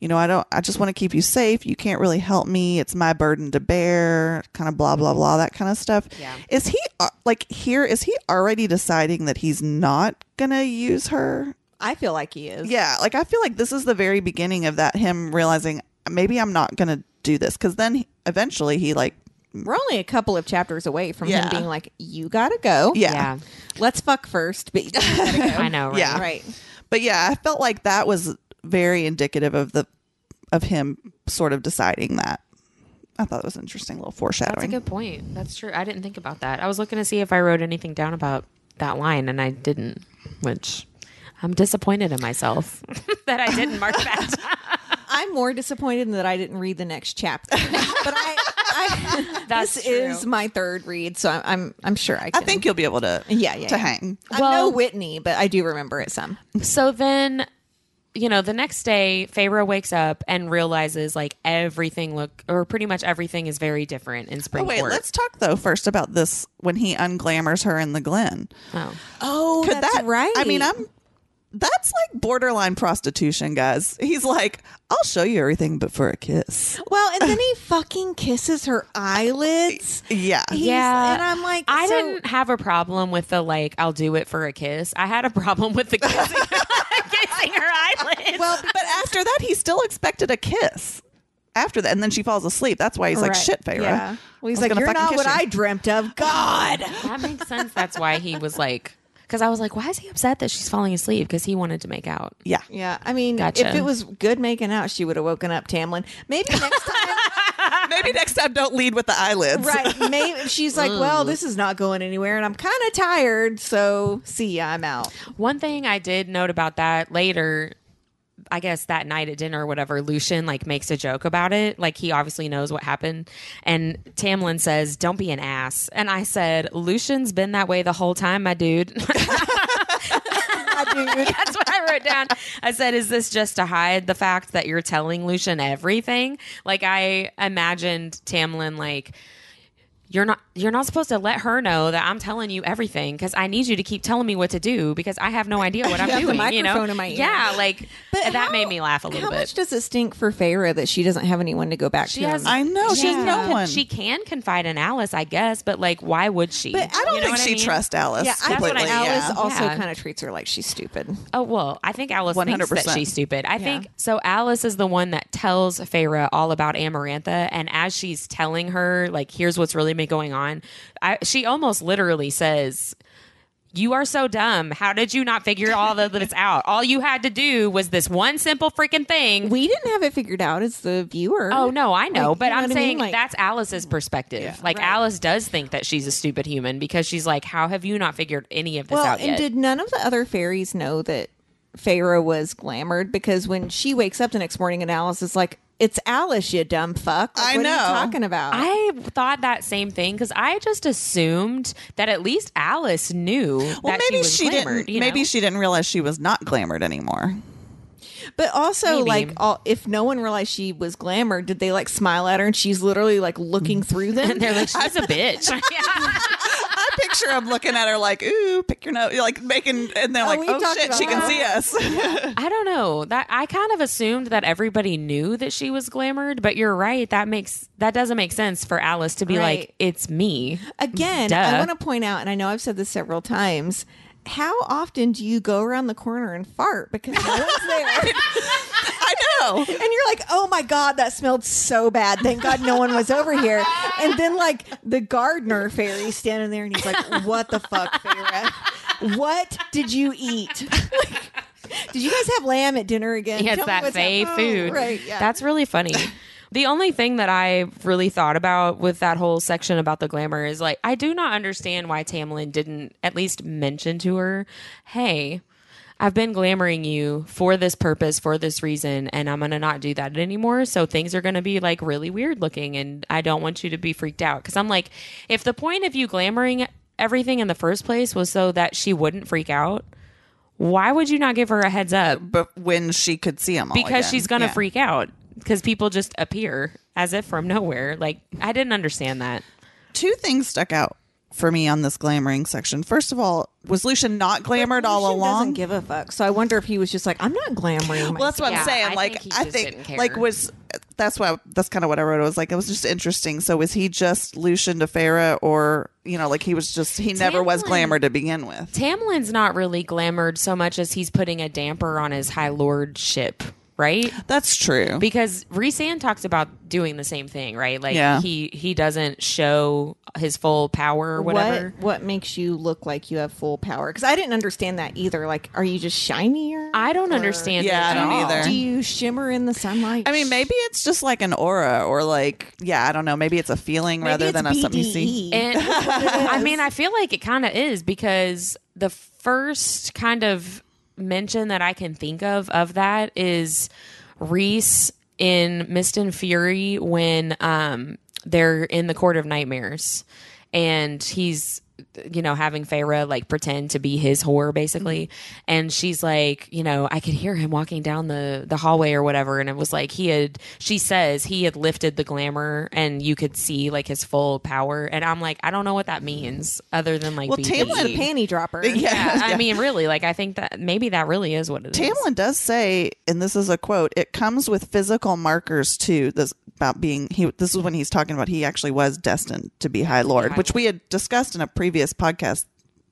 S2: you know, I don't, I just want to keep you safe. You can't really help me. It's my burden to bear, kind of blah, blah, blah, that kind of stuff.
S1: Yeah.
S2: Is he, uh, like, here, is he already deciding that he's not going to use her?
S3: I feel like he is.
S2: Yeah. Like, I feel like this is the very beginning of that, him realizing maybe I'm not going to do this. Cause then eventually he, like,
S3: We're only a couple of chapters away from
S2: Yeah.
S3: him being like, "You gotta go.
S2: yeah.
S1: yeah,
S3: let's fuck first, but you gotta go." [LAUGHS]
S1: I know. Right?
S2: Yeah.
S3: right.
S2: But yeah, I felt like that was very indicative of the, of him sort of deciding that. I thought it was an interesting little foreshadowing.
S1: That's a good point. That's true. I didn't think about that. I was looking to see if I wrote anything down about that line, and I didn't. Which I'm disappointed in myself [LAUGHS] that I didn't mark that. [LAUGHS]
S3: I'm more disappointed in that I didn't read the next chapter, [LAUGHS] but I, I
S1: That's
S3: this
S1: true.
S3: is my third read, so I'm I'm, I'm sure I.
S2: I think you'll be able to,
S3: Yeah, yeah,
S2: to
S3: yeah.
S2: hang.
S3: I'm
S1: Well-
S3: no Whitney, but I do remember it some.
S1: so then, you know, the next day, Feyre wakes up and realizes like everything look or pretty much everything is very different in
S2: Oh
S1: Spring Court.
S2: wait, let's talk though first about this when he unglamours her in the Glen.
S1: Oh.
S3: Oh,
S2: Could
S3: that's
S2: that
S3: right.
S2: I mean, I'm that's like borderline prostitution, guys. He's like, I'll show you everything, but for a kiss.
S3: well, and then he [LAUGHS] fucking kisses her eyelids.
S2: Yeah,
S3: He's-
S1: Yeah,
S3: and I'm like,
S1: I
S3: so-
S1: didn't have a problem with the like, I'll do it for a kiss. I had a problem with the [LAUGHS] kissing, kissing her eyelids.
S2: Well, but after that, he still expected a kiss. After that, and then she falls asleep. That's why he's like,
S3: Right.
S2: "Shit, Feyre."
S3: Yeah. Well, he's like, you're not what
S2: you."
S3: I dreamt of. God.
S1: that makes sense. That's why he was like, because I was like, why is he upset that she's falling asleep? Because he wanted to make out.
S2: Yeah,
S3: Yeah, I mean,
S1: Gotcha.
S3: if it was good making out, she would have woken up Tamlin. Maybe next time, [LAUGHS]
S2: maybe next time don't lead with the eyelids.
S3: right? Maybe she's like, [LAUGHS] well, this is not going anywhere, and I'm kind of tired, so see ya, I'm out.
S1: One thing I did note about that later, I guess that night at dinner or whatever, Lucien like makes a joke about it. Like he obviously knows what happened. And Tamlin says, Don't be an ass. And I said, Lucien's been that way the whole time, my dude. [LAUGHS] That's what I wrote down. I said, Is this just to hide the fact that you're telling Lucien everything? Like I imagined Tamlin like you're not you're not supposed to let her know that I'm telling you everything because I need you to keep telling me what to do because I have no [LAUGHS] idea what I'm doing. you know,
S3: microphone in my ear.
S1: yeah, like but that
S3: how-
S1: made me laugh a little
S3: How
S1: bit.
S3: much does it stink for Feyre that she doesn't have anyone to go back
S1: she
S3: to?
S1: has,
S2: I know, she has
S1: can-
S2: no one.
S1: She can confide in Alis, I guess, but like, why would she?
S3: But I
S2: I don't
S1: You know
S2: think
S1: what
S2: she
S1: mean?
S2: trusts Alis.
S3: yeah, I
S1: That's what I.
S3: Alis
S2: yeah.
S3: also
S1: Yeah.
S3: kind of treats her like she's stupid.
S1: Oh well, I think Alis thinks that she's stupid. I think so. Alis is the one that tells Feyre all about Amarantha, and as she's telling her, like, here's what's really been going on, I, she almost literally says. You are so dumb. How did you not figure all of this out? All you had to do was this one simple freaking thing.
S3: We didn't have it figured out as the viewer.
S1: Oh no, I know,
S3: Like,
S1: but
S3: you know
S1: I'm
S3: what I
S1: saying
S3: mean? Like-
S1: that's Alis's perspective. like
S3: right.
S1: Alis does think that she's a stupid human because she's like, "How have you not figured any of this
S3: well,
S1: out
S3: and did none of the other fairies know that Feyre was glamored? Because when she wakes up the next morning and Alis is like, "It's Alis, you dumb fuck." Like,
S2: I
S3: what Are
S2: know.
S3: you talking about?
S1: I thought that same thing because I just assumed that at least Alis knew
S2: well,
S1: that
S2: maybe
S1: she was
S2: she
S1: glamored.
S2: didn't.
S1: you
S2: Maybe she didn't realize she was not glamored anymore.
S3: But also,
S1: Maybe.
S3: like, all, if no one realized she was glamour, did they like smile at her and she's literally like looking through [LAUGHS] them?
S1: And they're like, "She's a [LAUGHS] bitch." [LAUGHS] Yeah.
S2: I picture him looking at her like, "Ooh, pick your nose," like making, and they're
S3: Oh,
S2: like, "Oh shit,
S3: about
S2: she can
S3: that.
S2: see us." [LAUGHS]
S1: I don't know. That I kind of assumed that everybody knew that she was glamored, but you're right. That makes that doesn't make sense for Alis to be
S3: Right.
S1: like, "It's me."
S3: Again,
S1: Duh.
S3: I want to point out, and I know I've said this several times. how often do you go around the corner and fart because no one's there? [LAUGHS] [LAUGHS] And you're like, oh my god, that smelled so bad. Thank God no one was over here. And then like the gardener fairy standing there, and he's like, what the fuck, Feyre? What did you eat? Like, [LAUGHS] did you guys have lamb at dinner again?
S1: Yeah, it's that Fae
S3: hap- oh,
S1: food.
S3: Oh, right? Yeah.
S1: That's really funny. The only thing that I really thought about with that whole section about the glamour is like I do not understand why Tamlin didn't at least mention to her, "Hey, I've been glamoring you for this purpose, for this reason, and I'm gonna not do that anymore. So things are gonna be like really weird looking, and I don't want you to be freaked out. Because I'm like, if the point of you glamoring everything in the first place was so that she wouldn't freak out, why would you not give her a heads up?
S2: But when she could see him, all
S1: because
S2: again.
S1: she's gonna
S2: Yeah.
S1: freak out because people just appear as if from nowhere. Like I didn't understand that.
S2: Two things stuck out for me on this glamoring section. First of all, was Lucien not glamored all along?
S3: Doesn't give a fuck. So I wonder if he was just like, I'm not glamoring.
S2: Well, that's what
S1: Yeah,
S2: I'm saying.
S1: I
S2: like,
S1: think he
S2: I think,
S1: didn't care.
S2: like, was that's why that's kind of what I wrote. It was like it was just interesting. So, was he just Lucien to Feyre, or you know, like he was just he never was
S1: Tamlin-
S2: glamour to begin with?
S1: Tamlin's not really glamored so much as he's putting a damper on his high lordship, right?
S2: That's true.
S1: Because Rhysand talks about doing the same thing, right? Like
S2: Yeah.
S1: he he doesn't show his full power or whatever.
S3: What what makes you look like you have full power? Because I didn't understand that either. Like, are you just shinier?
S1: I don't understand.
S2: Yeah,
S1: it
S2: I don't
S1: all.
S2: either.
S3: Do you shimmer in the sunlight?
S2: I mean, maybe it's just like an aura, or like, yeah, I don't know. Maybe it's a feeling
S3: Maybe
S2: rather than a something you see.
S1: And [LAUGHS] I mean, I feel like it kind of is because the first kind of mention that I can think of of that is Rhys in Mist and Fury when um, they're in the Court of Nightmares and he's you know having Feyre like pretend to be his whore basically mm-hmm. and she's like you know I could hear him walking down the the hallway or whatever and it was like he had she says he had lifted the glamour and you could see like his full power and I'm like I don't know what that means other than like
S2: Well. Tamlin-
S3: the panty dropper. [LAUGHS]
S2: Yeah.
S1: I mean really like I think that maybe that really is what it is.
S2: Tamlin does say, and this is a quote: "It comes with physical markers too." This about being he. This is when he's talking about he actually was destined to be High Lord,
S1: High
S2: which we had discussed in a previous podcast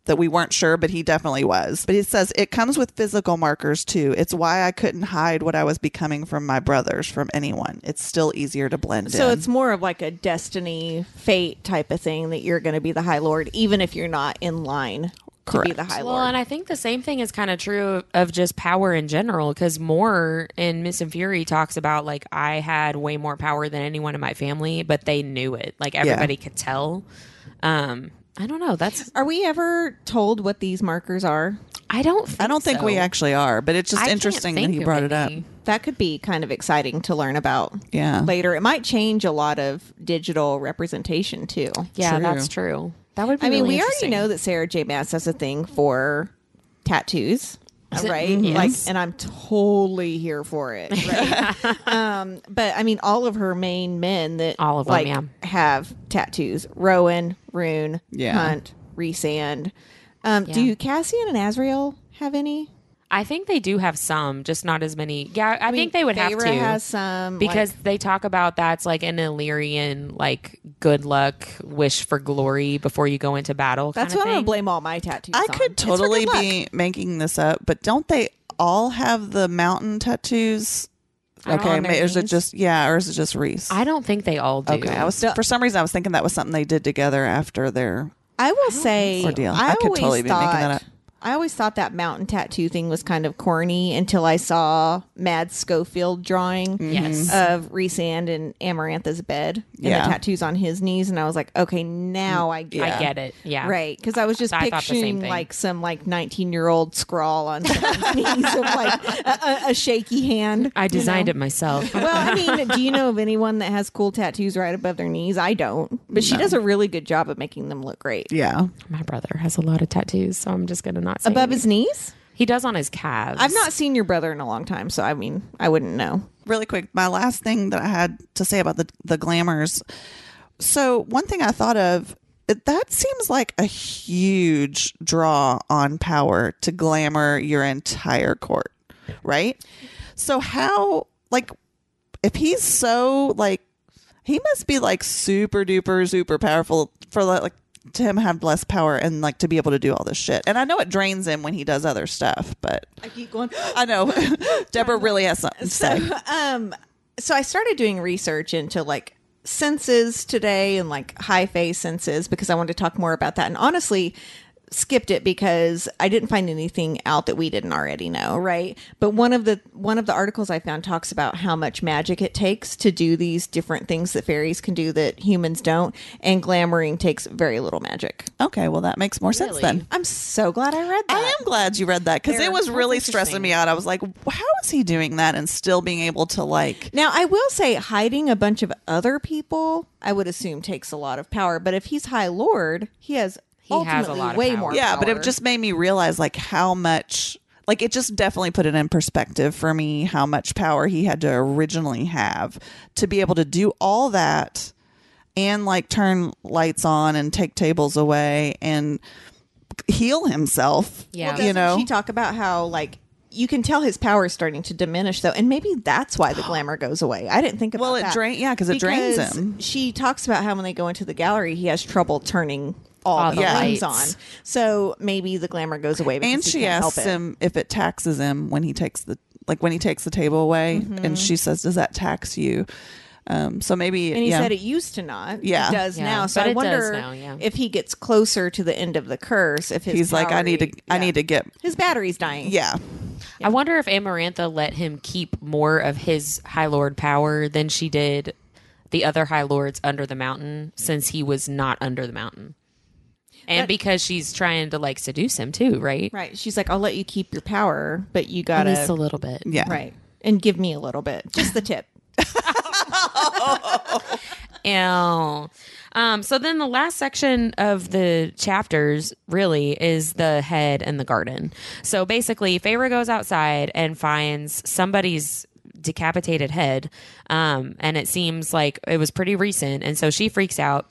S2: that we weren't sure, but he definitely was. But he says it comes with physical markers too. It's why I couldn't hide what I was becoming from my brothers from anyone. It's still easier to blend
S3: So
S2: in.
S3: it's more of like a destiny, fate type of thing that you're going to be the High Lord, even if you're not in line to be the High Lord.
S1: Well, and I think the same thing is kind of true of just power in general because Mor in Mist and Fury talks about like I had way more power than anyone in my family, but they knew it. Like everybody could tell. Um, I don't know. That's
S3: Are we ever told what these markers are?
S1: I don't. Think
S2: I don't think
S1: so.
S2: we actually are, but it's just
S1: I can't
S2: interesting that
S1: think
S2: he
S1: of
S2: brought it up.
S1: any.
S3: That could be kind of exciting to learn about
S2: Yeah.
S3: later. It might change a lot of digital representation too.
S1: Yeah,
S2: True.
S1: that's true. That would be.
S3: I mean,
S1: really
S3: we already
S1: interesting.
S3: know that Sarah J. Maas has a thing for tattoos.
S1: Is it?
S3: Right,
S1: Mhm.
S3: like, and I'm totally here for it. [LAUGHS] Right? [LAUGHS] um, but I mean, all of her main men that
S1: All of them,
S3: like
S1: yeah.
S3: have tattoos: Rowan, Ruhn,
S2: Yeah.
S3: Hunt, Rhysand. Um,
S1: Yeah.
S3: Do Cassian and Azriel have any?
S1: I think they do have some, just not as many. Yeah, I, think they would have
S3: Feyre
S1: to
S3: has some
S1: because
S3: like-
S1: they talk about that's like an Illyrian like good luck, wish for glory before you go into battle.
S3: that's
S1: kinda
S3: what I'm gonna blame all my tattoos.
S2: I
S3: on.
S2: could totally be making this up, but don't they all have the mountain tattoos? Okay,
S3: on
S2: ma- is it just yeah, or is it just Reese?
S1: I don't think they all do.
S2: okay, I was
S3: The-
S2: for some reason I was thinking that was something they did together after their
S3: I will say,
S2: Ordeal.
S3: I,
S2: I could totally be making that up.
S3: I always thought that mountain tattoo thing was kind of corny until I saw Mads Schofield drawing
S1: Yes. Mm-hmm.
S3: of Rhysand and Amarantha's bed and
S2: Yeah.
S3: the tattoos on his knees, and I was like, okay, now I get,
S1: I get it. Yeah.
S3: Right, because I was just
S1: I thought the same
S3: picturing
S1: thing.
S3: like some like nineteen year old scrawl on someone's [LAUGHS] knees of like a, a, a shaky hand.
S1: I
S3: you
S1: designed
S3: know?
S1: it myself. [LAUGHS]
S3: Well, I mean, do you know of anyone that has cool tattoos right above their knees? I don't, but she does a really good job of making them look great.
S2: yeah.
S1: My brother has a lot of tattoos, so I'm just gonna not say
S3: Above
S1: any.
S3: his knees?
S1: He does on his calves.
S3: I've not seen your brother in a long time, so I mean, I wouldn't know.
S2: Really quick, my last thing that I had to say about the the glamours. So one thing I thought of that seems like a huge draw on power to glamour your entire court, right? So how like if he's so like he must be like super duper super powerful for like like, to him have less power and like to be able to do all this shit. And I know it drains him when he does other stuff, but
S3: I keep going. [GASPS]
S2: I know [LAUGHS] Deborah really has something to say.
S3: So, um, so I started doing research into like senses today and like high Fae senses because I wanted to talk more about that. And honestly, skipped it because I didn't find anything out that we didn't already know, right? But one of the one of the articles I found talks about how much magic it takes to do these different things that fairies can do that humans don't, and glamoring takes very little magic.
S2: Okay, well that makes more sense then.
S3: I'm so glad I read that.
S2: I am glad you read that because it was really stressing me out. I was like, how is he doing that and still being able to like
S3: Now, I will say hiding a bunch of other people, I would assume takes a lot of power. But if he's High Lord, he has
S1: He has a
S3: ultimately
S1: lot of
S3: way
S1: power.
S3: more.
S2: yeah but it just made me realize like how much like it just definitely put it in perspective for me how much power he had to originally have to be able to do all that and like turn lights on and take tables away and heal himself
S1: Yeah.
S3: Well,
S2: you know
S3: she talk about how like you can tell his power is starting to diminish though, and maybe that's why the [GASPS] glamour goes away. I didn't think about
S2: Well, it
S3: that.
S2: yeah cause it drains him.
S3: She talks about how when they go into the gallery, he has trouble turning all,
S1: All
S3: the
S1: the
S3: lights on. So maybe the glamour goes away. Because
S2: and she
S3: can't
S2: asks
S3: help it.
S2: him if it taxes him when he takes the like when he takes the table away
S3: Mm-hmm.
S2: and she says does that tax you um so maybe
S3: And he
S2: yeah.
S3: said it used to not.
S2: Yeah.
S3: It does
S1: Yeah,
S3: now. So
S1: but
S3: I wonder
S1: now, yeah.
S3: if he gets closer to the end of the curse. If his
S2: he's like i need to i need to get
S3: His battery's dying.
S2: yeah
S1: I wonder if Amarantha let him keep more of his High Lord power than she did the other High Lords under the mountain since he was not under the mountain. And
S3: But-
S1: because she's trying to like seduce him too, right?
S3: Right. She's like, I'll let you keep your power, but you gotta
S1: least a little bit.
S2: yeah
S3: right and give me a little bit, just the tip. [LAUGHS]
S1: Ew. Um, so then the last section of the chapters really is the head and the garden. So basically, Feyre goes outside and finds somebody's decapitated head, um, and it seems like it was pretty recent, and so she freaks out.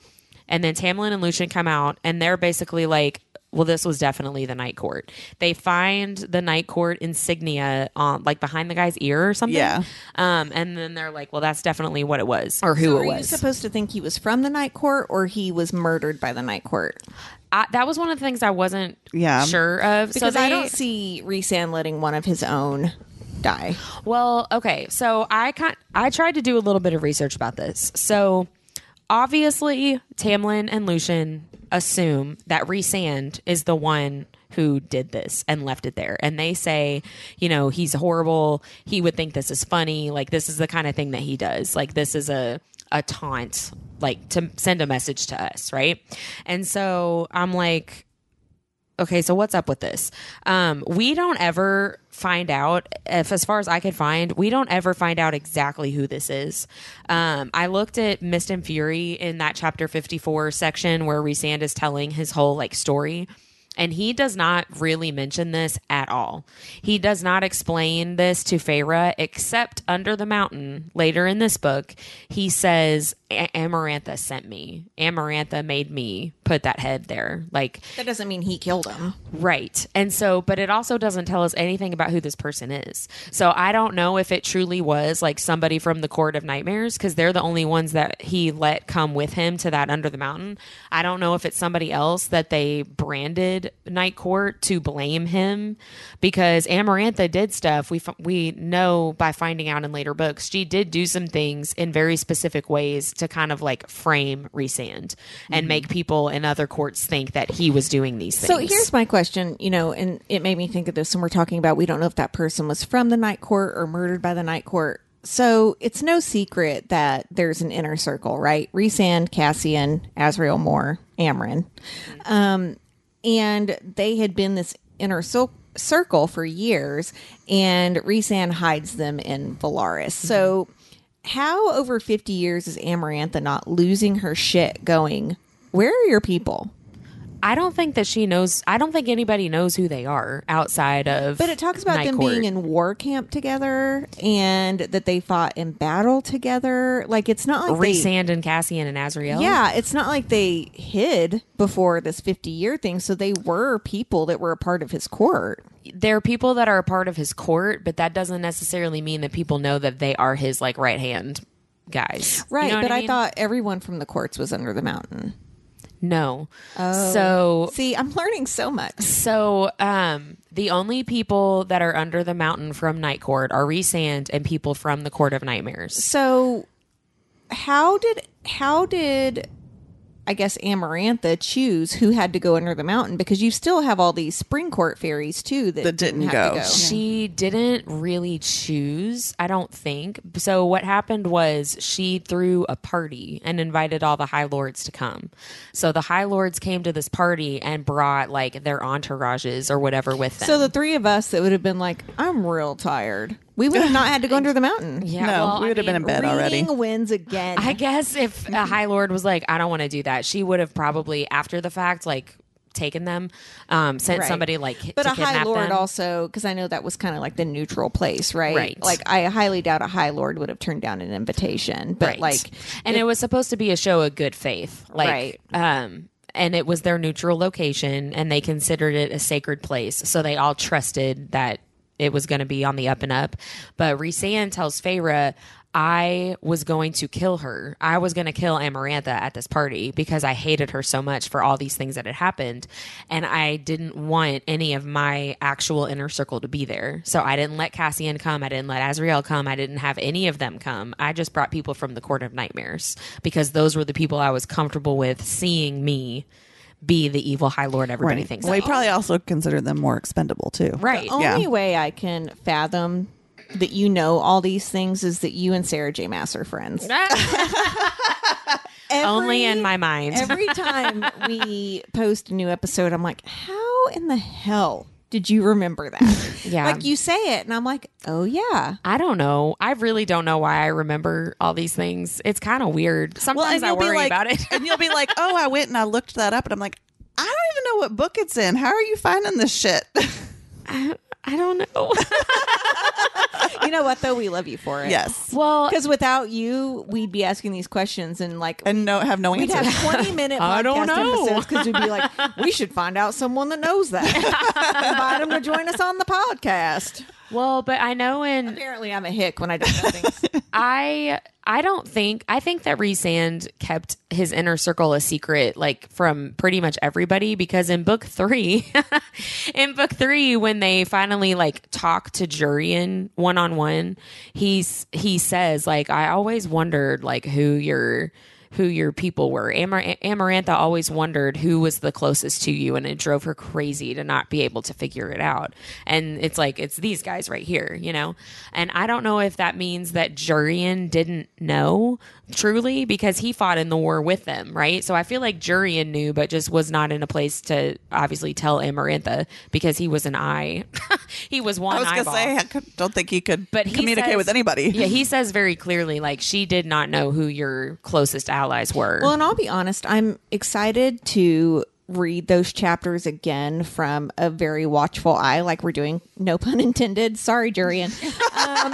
S1: And then Tamlin and Lucien come out, and they're basically like, well, this was definitely the night court. They find the night court insignia on like behind the guy's ear or something.
S2: Yeah.
S1: Um, and then they're like, well, that's definitely what it was or who
S3: Are
S1: it
S3: you
S1: was.
S3: supposed to think he was from the night court or he was murdered by the night court?
S1: I, that was one of the things I wasn't
S2: Yeah.
S1: sure of.
S3: Because
S1: so they,
S3: I don't see Rhysand letting one of his own die.
S1: Well, okay. So I kind I tried to do a little bit of research about this. So obviously, Tamlin and Lucien assume that Rhysand is the one who did this and left it there. And they say, you know, he's horrible. He would think this is funny. Like this is the kind of thing that he does. Like this is a a taunt, like to send a message to us, right? And so I'm like, okay, so what's up with this? Um, we don't ever find out, if as far as I could find, we don't ever find out exactly who this is. Um, I looked at Mist and Fury in that chapter 54 section where Rhysand is telling his whole like story. And he does not really mention this at all. He does not explain this to Feyre except under the mountain later in this book. He says, "A- Amarantha sent me. Amarantha made me put that head there. Like,
S3: That doesn't mean he killed him.
S1: Right. And so, but it also doesn't tell us anything about who this person is. So I don't know if it truly was like somebody from the Court of Nightmares because they're the only ones that he let come with him to that Under the Mountain. I don't know if it's somebody else that they branded Night Court to blame him because Amarantha did stuff. We f- we know by finding out in later books she did do some things in very specific ways to kind of like frame Rhysand and make people in other courts think that he was doing these things.
S3: So here's my question, you know, and it made me think of this when we're talking about we don't know if that person was from the night court or murdered by the night court. So it's no secret that there's an inner circle, right? Rhysand, Cassian, Azriel Mor, Amren. Um, and they had been this inner cir- circle for years, and Rhysand hides them in Velaris. So how over 50 years is Amarantha not losing her shit going, where are your people?
S1: I don't think that she knows. I don't think anybody knows who they are outside of.
S3: But it talks about
S1: Night
S3: them
S1: Court.
S3: being in war camp together and that they fought in battle together. Like it's not like
S1: Rhysand and Cassian and Azriel.
S3: yeah, it's not like they hid before this fifty year thing. So they were people that were a part of his court.
S1: there are people that are a part of his court, but that doesn't necessarily mean that people know that they are his like right hand guys. You
S3: Right.
S1: know
S3: but I,
S1: mean?
S3: thought everyone from the courts was under the mountain.
S1: No. So
S3: See, I'm learning so much.
S1: so um the only people that are under the mountain from Night Court are Rhysand and people from the Court of Nightmares.
S3: So, how did how did I guess Amarantha choose who had to go under the mountain? Because you still have all these spring court fairies too that,
S2: That didn't
S3: have
S2: go.
S3: to
S1: She didn't really choose, I don't think. So what happened was she threw a party and invited all the High Lords to come. So the High Lords came to this party and brought like their entourages or whatever with them.
S3: So the three of us that would have been like, I'm real tired. We would have not had to go [LAUGHS] under the mountain.
S1: yeah,
S2: No,
S1: well,
S2: we
S1: I
S2: would have been in bed already.
S3: Reading wins again.
S1: I guess if a [LAUGHS] High Lord was like, I don't want to do that, she would have probably after the fact like taken them, um, sent
S3: Right.
S1: somebody like
S3: but
S1: to
S3: a high
S1: kidnap
S3: lord
S1: them.
S3: also, because I know that was kind of like the neutral place, right?
S1: Right.
S3: Like I highly doubt a high lord would have turned down an invitation, but
S1: right.
S3: like,
S1: and it was supposed to be a show of good faith, like,
S3: Right.
S1: um, and it was their neutral location, and they considered it a sacred place, so they all trusted that it was going to be on the up and up. But Rhysand tells Feyre. I was going to kill her. I was going to kill Amarantha at this party because I hated her so much for all these things that had happened. And I didn't want any of my actual inner circle to be there. So I didn't let Cassian come. I didn't let Azriel come. I didn't have any of them come. I just brought people from the Court of Nightmares because those were the people I was comfortable with seeing me be the evil High Lord everybody thinks
S2: Well,
S1: I
S2: he probably also considered them more expendable too.
S1: Right.
S3: the only
S2: Yeah.
S3: way I can fathom that you know all these things is that you and Sarah J. Maas are friends. [LAUGHS]
S1: Only in my mind.
S3: Every time we [LAUGHS] post a new episode, I'm like, how in the hell did you remember that? [LAUGHS]
S1: Yeah.
S3: Like you say it, and I'm like, oh, yeah.
S1: I don't know. I really don't know why I remember all these things. It's kind of weird. Sometimes I worry
S2: be like,
S1: about it.
S2: And you'll be like, "Oh, I went and I looked that up," and I'm like, "I don't even know what book it's in. How are you finding this shit?" [LAUGHS]
S1: I don't know. [LAUGHS]
S3: You know what, though? We love you for it.
S2: yes,
S1: well,
S3: Because without you, we'd be asking these questions and like,
S2: and no, have no answer.
S3: We'd
S2: answer.
S3: have 20 minute [LAUGHS]
S1: I don't
S3: podcast
S1: know.
S3: episodes because we'd be like, we should find out someone that knows that. [LAUGHS] Invite them to join us on the podcast.
S1: Well, but I know in
S3: Apparently, I'm a hick when I don't know things. [LAUGHS]
S1: I I don't think I think that Rhysand kept his inner circle a secret like from pretty much everybody because in book 3 [LAUGHS] in book 3 when they finally like talk to Jurian one on one he's he says like I always wondered like who your who your people were. Amar- Amarantha always wondered who was the closest to you, and it drove her crazy to not be able to figure it out. And it's like, it's these guys right here, you know? And I don't know if that means that Jurian didn't know truly because he fought in the war with them, right? So I feel like Jurian knew, but just was not in a place to obviously tell Amarantha because he was an eye. [LAUGHS] he was one
S2: I was
S1: eyeball.
S2: say, I don't think he could
S1: but he
S2: communicate
S1: says-
S2: with anybody.
S1: Yeah, he says very clearly, like she did not know who your closest allies were.
S3: Well, and I'll be honest, I'm excited to read those chapters again from a very watchful eye, like we're doing. No pun [LAUGHS] intended. Sorry, Jurian. Um,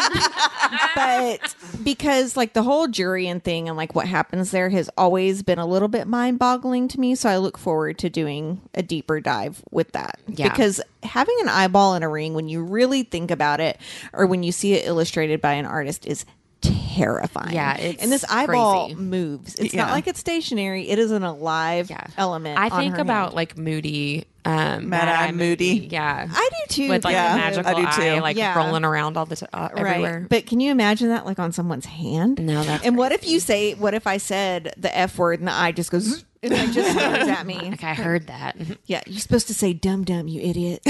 S3: but because like the whole Jurian thing and like what happens there has always been a little bit mind boggling to me. So I look forward to doing a deeper dive with that.
S1: Yeah.
S3: Because having an eyeball in a ring, when you really think about it, or when you see it illustrated by an artist, is terrifying.
S1: Yeah, it's
S3: and this eyeball
S1: crazy.
S3: moves. It's
S2: Yeah.
S3: not like it's stationary. It is an alive
S1: yeah.
S3: element.
S1: I think about like Moody, um,
S2: Mad Eye Moody. [LAUGHS]
S1: Yeah,
S3: I do too.
S1: with like
S2: Yeah,
S1: the magical
S2: I do too.
S1: eye, like
S3: Yeah.
S1: rolling around all the t- uh, everywhere.
S3: Right. But can you imagine that like on someone's hand?
S1: No, that's
S3: And what if you say, what if I said the F word and the eye just goes, [LAUGHS] and it just stares at me? [LAUGHS]
S1: Like I heard that.
S3: Yeah, you're supposed to say dumb dumb, you idiot.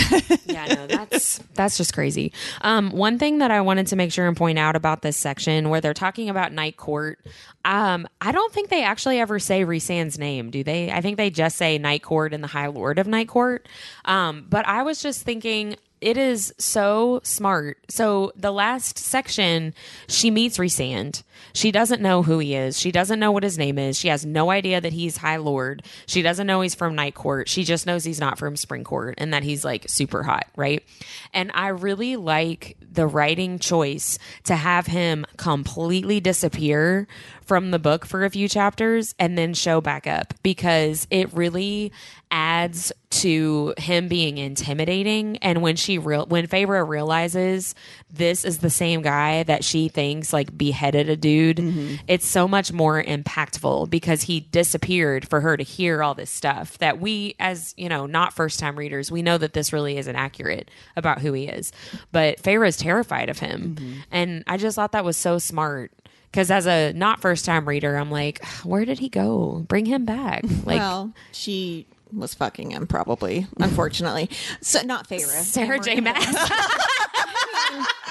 S1: yeah, no, that's that's just crazy. Um, one thing that I wanted to make sure and point out about this section where they're talking about Night Court, um, I don't think they actually ever say Rhysand's name, do they? I think they just say Night Court and the High Lord of Night Court. Um, but I was just thinking. It is so smart. So the last section, she meets Rhysand. She doesn't know who he is. She doesn't know what his name is. She has no idea that he's High Lord. She doesn't know he's from Night Court. She just knows he's not from Spring Court and that he's like super hot, right? And I really like the writing choice to have him completely disappear from the book for a few chapters and then show back up because it really adds to him being intimidating. And when she real when Feyre realizes this is the same guy that she thinks like beheaded a dude mm-hmm. it's so much more impactful because he disappeared for her to hear all this stuff that we as you know not first time readers we know that this really isn't accurate about who he is. But Feyre is terrified of him. Mm-hmm. And I just thought that was so smart because as a not first time reader i'm like where did he go bring him back like
S3: well, she was fucking him probably, unfortunately. So not Feyre.
S1: sarah j Maas. [LAUGHS]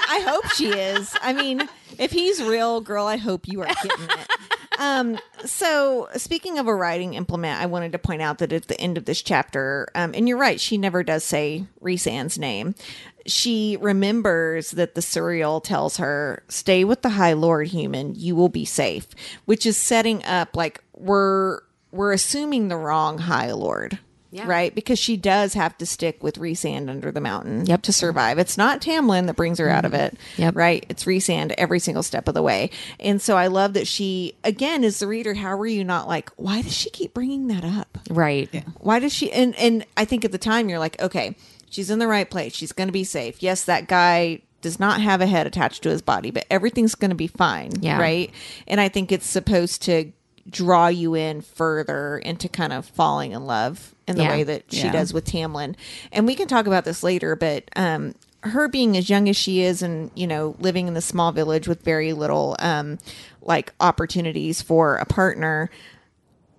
S3: I hope she is. I mean, if he's real, girl, I hope you are getting it. Um, so speaking of a writing implement, I wanted to point out that at the end of this chapter, um, and you're right, she never does say Rhys Rhysand's name. She remembers that the Suriel tells her, "Stay with the High Lord, human. You will be safe," which is setting up like we're we're assuming the wrong High Lord.
S1: Yeah.
S3: Right, because she does have to stick with Rhysand under the mountain
S1: Yep.
S3: to survive. It's not Tamlin that brings her out of mm-hmm. it,
S1: Yep.
S3: right? It's Rhysand every single step of the way. And so I love that she, again, as the reader, how are you not like, why does she keep bringing that up?
S1: right
S3: Why does she? And and I think at the time you're like, okay, she's in the right place. She's going to be safe. Yes, that guy does not have a head attached to his body, but everything's going to be fine,
S1: Yeah.
S3: right? And I think it's supposed to draw you in further into kind of falling in love in the
S1: Yeah.
S3: way that she
S2: Yeah.
S3: does with Tamlin. And we can talk about this later, but um her being as young as she is and you know living in the small village with very little um like opportunities for a partner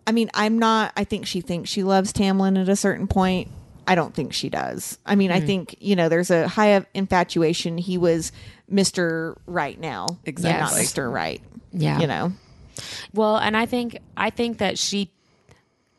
S3: I mean, I'm not. I think she thinks she loves Tamlin at a certain point. I don't think she does. I mean, I hmm. think you know, there's a high of infatuation. He was Mister Right now,
S2: Exactly.
S3: not Mister Right.
S1: Yeah.
S3: you know,
S1: Well, and I think I think that she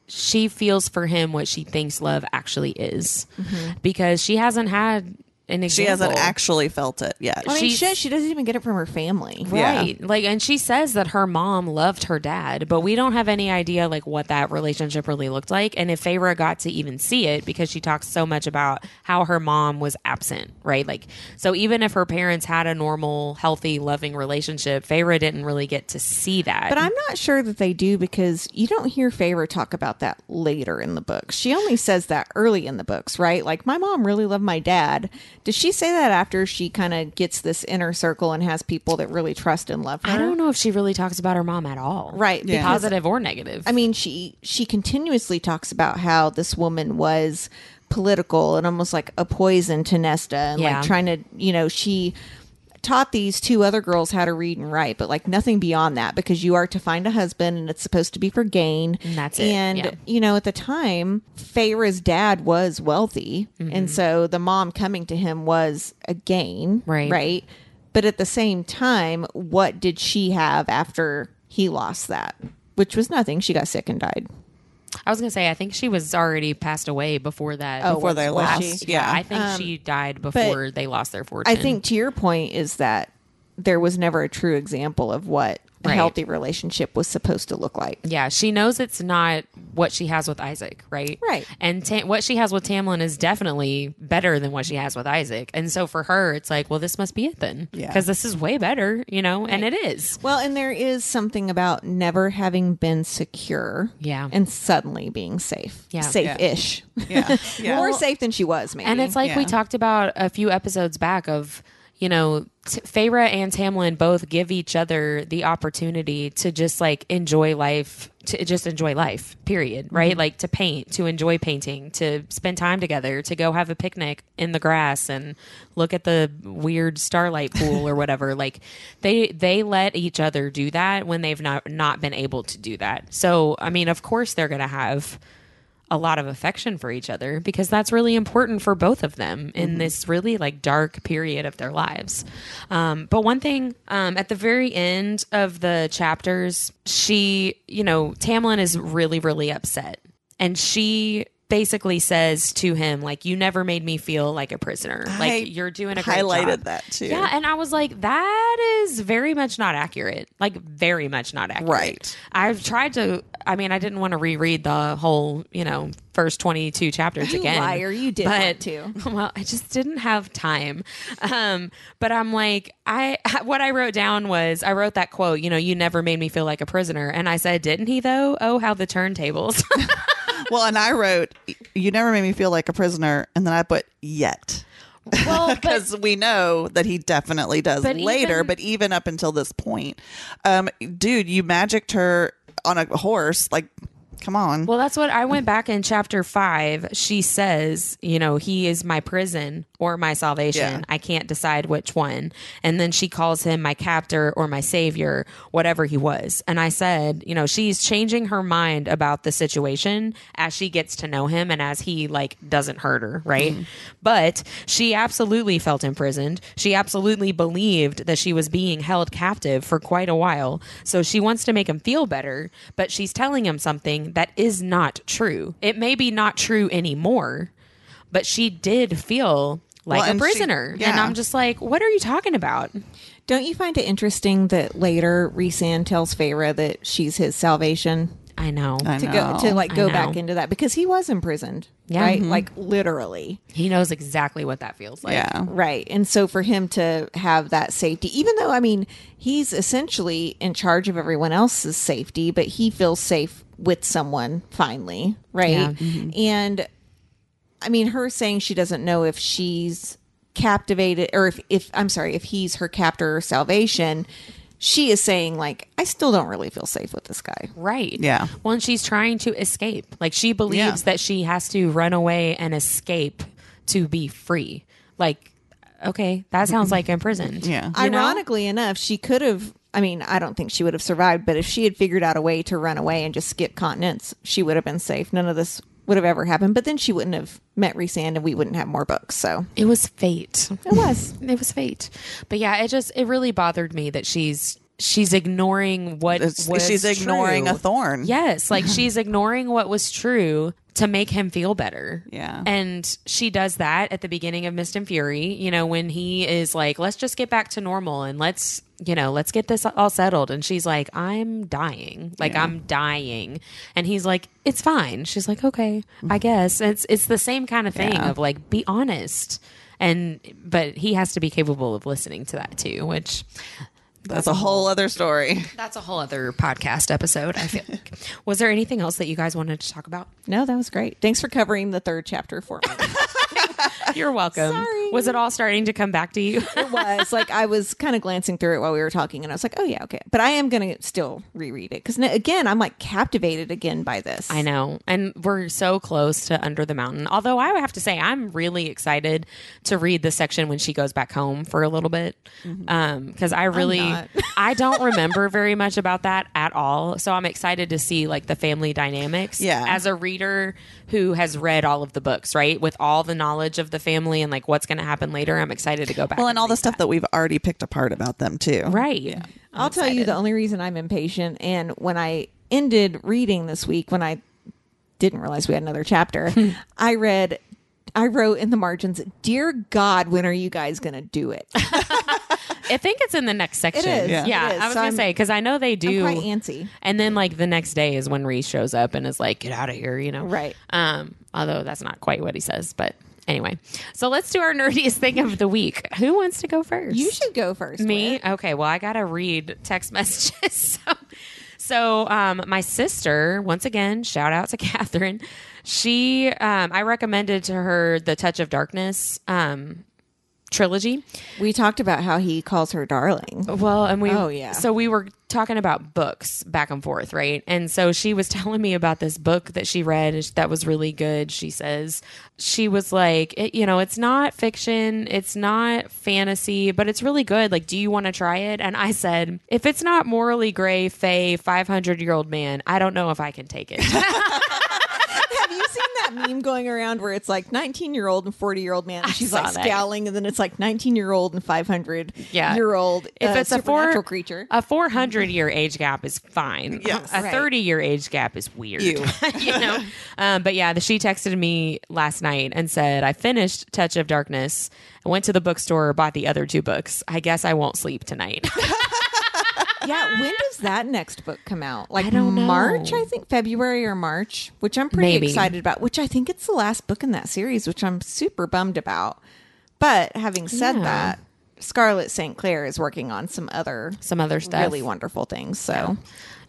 S1: she feels for him what she thinks love actually is, mm-hmm. because she hasn't had an example.
S2: She hasn't actually felt it yet.
S3: I mean,
S1: She's-
S3: shit, she doesn't even get it from her family.
S2: Yeah.
S1: Right. Like and she says that her mom loved her dad, but we don't have any idea like what that relationship really looked like and if Feyre got to even see it because she talks so much about how her mom was absent, right? Like so even if her parents had a normal, healthy, loving relationship, Feyre didn't really get to see that.
S3: But I'm not sure that they do because you don't hear Feyre talk about that later in the books. She only says that early in the books, right? Like, my mom really loved my dad. Does she say that after she kind of gets this inner circle and has people that really trust and love her?
S1: I don't know if she really talks about her mom at all.
S3: Right.
S2: Yeah.
S1: Positive or negative.
S3: I mean, she she continuously talks about how this woman was political and almost like a poison to Nesta and
S1: Yeah.
S3: like trying to, you know, she taught these two other girls how to read and write, but like nothing beyond that because you are to find a husband and it's supposed to be for gain.
S1: And that's it,
S3: And
S1: yeah.
S3: you know, at the time, Feyre's dad was wealthy,
S1: Mm-hmm.
S3: and so the mom coming to him was a gain,
S1: Right.
S3: Right. But at the same time, what did she have after he lost that? Which was nothing. She got sick and died.
S1: I was gonna say I think she was already passed away before that.
S3: Oh,
S2: Before they lost.
S3: she?
S2: Yeah.
S1: I think um, she died before they lost their fortune.
S3: I think to your point is that there was never a true example of what a
S1: Right.
S3: healthy relationship was supposed to look like.
S1: Yeah, she knows it's not what she has with Isaac, right?
S3: Right.
S1: And Ta- what she has with Tamlin is definitely better than what she has with Isaac. And so for her, it's like, well, this must be it then.
S2: Yeah.
S1: Because this is way better, you know, and it is.
S3: Well, and there is something about never having been secure,
S1: Yeah.
S3: and suddenly being safe,
S1: Yeah.
S3: safe-ish,
S2: Yeah. Yeah. [LAUGHS]
S3: more safe than she was, maybe.
S1: And it's like we talked about a few episodes back of, you know, T- Feyre and Tamlin both give each other the opportunity to just like enjoy life, to just enjoy life, period, right? Mm-hmm. Like to paint, to enjoy painting, to spend time together, to go have a picnic in the grass and look at the weird starlight pool or whatever. [LAUGHS] Like they they let each other do that when they've not not been able to do that. So, I mean, of course they're going to have a lot of affection for each other because that's really important for both of them in this really like dark period of their lives. Um, but one thing um, at the very end of the chapters, she, you know, Tamlin is really, really upset. And she basically says to him, like, you never made me feel like a prisoner.
S2: I
S1: Like, you're doing a great
S2: highlighted
S1: job.
S2: that too.
S1: Yeah, and I was like, that is very much not accurate. Like, very much not accurate.
S2: Right.
S1: I've tried to. I mean, I didn't want to reread the whole, you know, first twenty-two chapters [LAUGHS]
S3: You
S1: again.
S3: liar, you did
S1: but,
S3: want to. [LAUGHS]
S1: Well, I just didn't have time. Um, but I'm like, I [LAUGHS] what I wrote down was I wrote that quote. You know, you never made me feel like a prisoner, and I said, didn't he though? Oh, how the turntables.
S2: Well, and I wrote, you never made me feel like a prisoner, and then I put yet.
S1: Well, [LAUGHS]
S2: because we know that he definitely does
S1: But
S2: later.
S1: even-
S2: but even up until this point, um, dude, you magicked her on a horse. Like, come on.
S1: Well, that's what I went back in chapter five. She says, you know, he is my prison or my salvation.
S2: Yeah.
S1: I can't decide which one. And then she calls him my captor or my savior, whatever he was. And I said, you know, she's changing her mind about the situation as she gets to know him and as he like doesn't hurt her, right? Mm-hmm. But she absolutely felt imprisoned. She absolutely believed that she was being held captive for quite a while. So she wants to make him feel better, but she's telling him something that is not true. It may be not true anymore, but she did feel like
S2: Well,
S1: a
S2: and she-
S1: prisoner. And. I'm just like, what are you talking about?
S3: Don't you find it interesting that later Rhysand tells Feyre that she's his salvation?
S1: I know.
S2: I
S3: To go to like go back into that because he was imprisoned,
S1: Yeah.
S3: right?
S1: Mhm.
S3: Like literally,
S1: He knows exactly what that feels like.
S2: yeah.
S3: right. And so for him to have that safety, even though I mean he's essentially in charge of everyone else's safety, but he feels safe with someone finally, right?
S1: Yeah.
S3: And I mean, her saying she doesn't know if she's captivated or if, if I'm sorry, if he's her captor or salvation, she is saying, like, I still don't really feel safe with this guy.
S1: Right.
S2: Yeah.
S1: Well, and she's trying to escape. Like she believes
S2: Yeah.
S1: that she has to run away and escape to be free. Like, okay, that sounds like imprisoned.
S2: Yeah.
S1: You know?
S3: Ironically enough, she could have. I mean, I don't think she would have survived, but if she had figured out a way to run away and just skip continents, she would have been safe. None of this would have ever happened. But then she wouldn't have met Rhysand, and we wouldn't have more books. So
S1: It was fate.
S3: it was. [LAUGHS]
S1: It was fate. But yeah, it just it really bothered me that she's she's ignoring what was
S2: she's ignoring
S1: true.
S2: a thorn.
S1: Yes, like [LAUGHS] she's ignoring what was true to make him feel better.
S2: Yeah.
S1: And she does that at the beginning of Mist and Fury, you know, when he is like, let's just get back to normal and let's, you know, let's get this all settled. And she's like, I'm dying. Like,
S2: Yeah.
S1: I'm dying. And he's like, it's fine. She's like, okay, I mm-hmm. guess. It's, it's the same kind of thing
S2: Yeah.
S1: of like, be honest. And, but he has to be capable of listening to that too, which
S2: That's a whole other story. [LAUGHS]
S1: that's a whole other podcast episode, I feel like. [LAUGHS] Was there anything else that you guys wanted to talk about?
S3: No, that was great. Thanks for covering the third chapter for me. [LAUGHS] [LAUGHS]
S1: You're welcome.
S3: Sorry.
S1: Was it all starting to come back to you?
S3: it was like I was kind of glancing through it while we were talking, and I was like, "Oh yeah, okay." But I am going to still reread it because again, I'm like captivated again by this.
S1: I know. And we're so close to Under the Mountain. Although I have to say, I'm really excited to read the section when she goes back home for a little bit. Mm-hmm. Um, because I really. [LAUGHS] I don't remember [LAUGHS] very much about that at all. So I'm excited to see like the family dynamics.
S2: Yeah.
S1: As a reader who has read all of the books, right? With all the knowledge of the family and like what's going to happen later, I'm excited to go back.
S2: Well, and all the stuff that. we've already picked apart about them too.
S1: Right.
S3: I'll tell you the only reason I'm impatient, and when I ended reading this week, when I didn't realize we had another chapter, [LAUGHS] I read. I wrote in the margins, "Dear God, when are you guys going to do it?" [LAUGHS]
S1: I think it's in the next section.
S3: is.
S1: Yeah,
S3: Yeah. It is.
S1: I was
S3: So
S1: gonna
S3: I'm-
S1: say because I know they do.
S3: I'm quite antsy.
S1: And then like the next day is when Rhys shows up and is like, "Get out of here," you know.
S3: Right.
S1: Um. Although that's not quite what he says, but anyway. So let's do our [LAUGHS] nerdiest thing of the week. Who wants to go first?
S3: You should go first.
S1: Me?
S3: Whit.
S1: Okay. Well, I gotta read text [LAUGHS] messages. [LAUGHS] so, so um, my sister, once again, shout out to Catherine. She, um, I recommended to her the Touch of Darkness um, trilogy.
S3: We talked about how he calls her darling.
S1: Well, and we
S3: Oh, yeah.
S1: So we were talking about books back and forth, right? And so she was [LAUGHS] telling me about this book that she read that was really good. She says she was like, it, you know, it's not fiction, it's not fantasy, but it's really good. Like, do you want to try it? And I said, if it's not morally gray, fey, five hundred year old man, I don't know if I can take it. [LAUGHS]
S3: Have you seen that meme going around where it's like 19 year old and 40 year old man? And she's like
S1: that.
S3: scowling, and then it's like 19 year old and 500
S1: Yeah.
S3: year old.
S1: if
S3: uh,
S1: it's a four
S3: supernatural creature.
S1: a four hundred year age gap is fine.
S2: Yes.
S1: a
S3: Right.
S1: thirty year age gap is weird.
S2: Ew. [LAUGHS]
S1: you know. Um, but yeah, the, she texted me last night and said, "I finished Touch of Darkness. I went to the bookstore, bought the other two books. I guess I won't sleep tonight." [LAUGHS] [LAUGHS]
S3: yeah, when does that next book come out? Like
S1: I don't know.
S3: March, I think February or March, which I'm pretty
S1: Maybe.
S3: excited about. Which I think it's the last book in that series, which I'm super bummed about. But having said
S1: Yeah.
S3: that, Scarlett St. Clair is working on some other
S1: Some other stuff.
S3: really wonderful things. So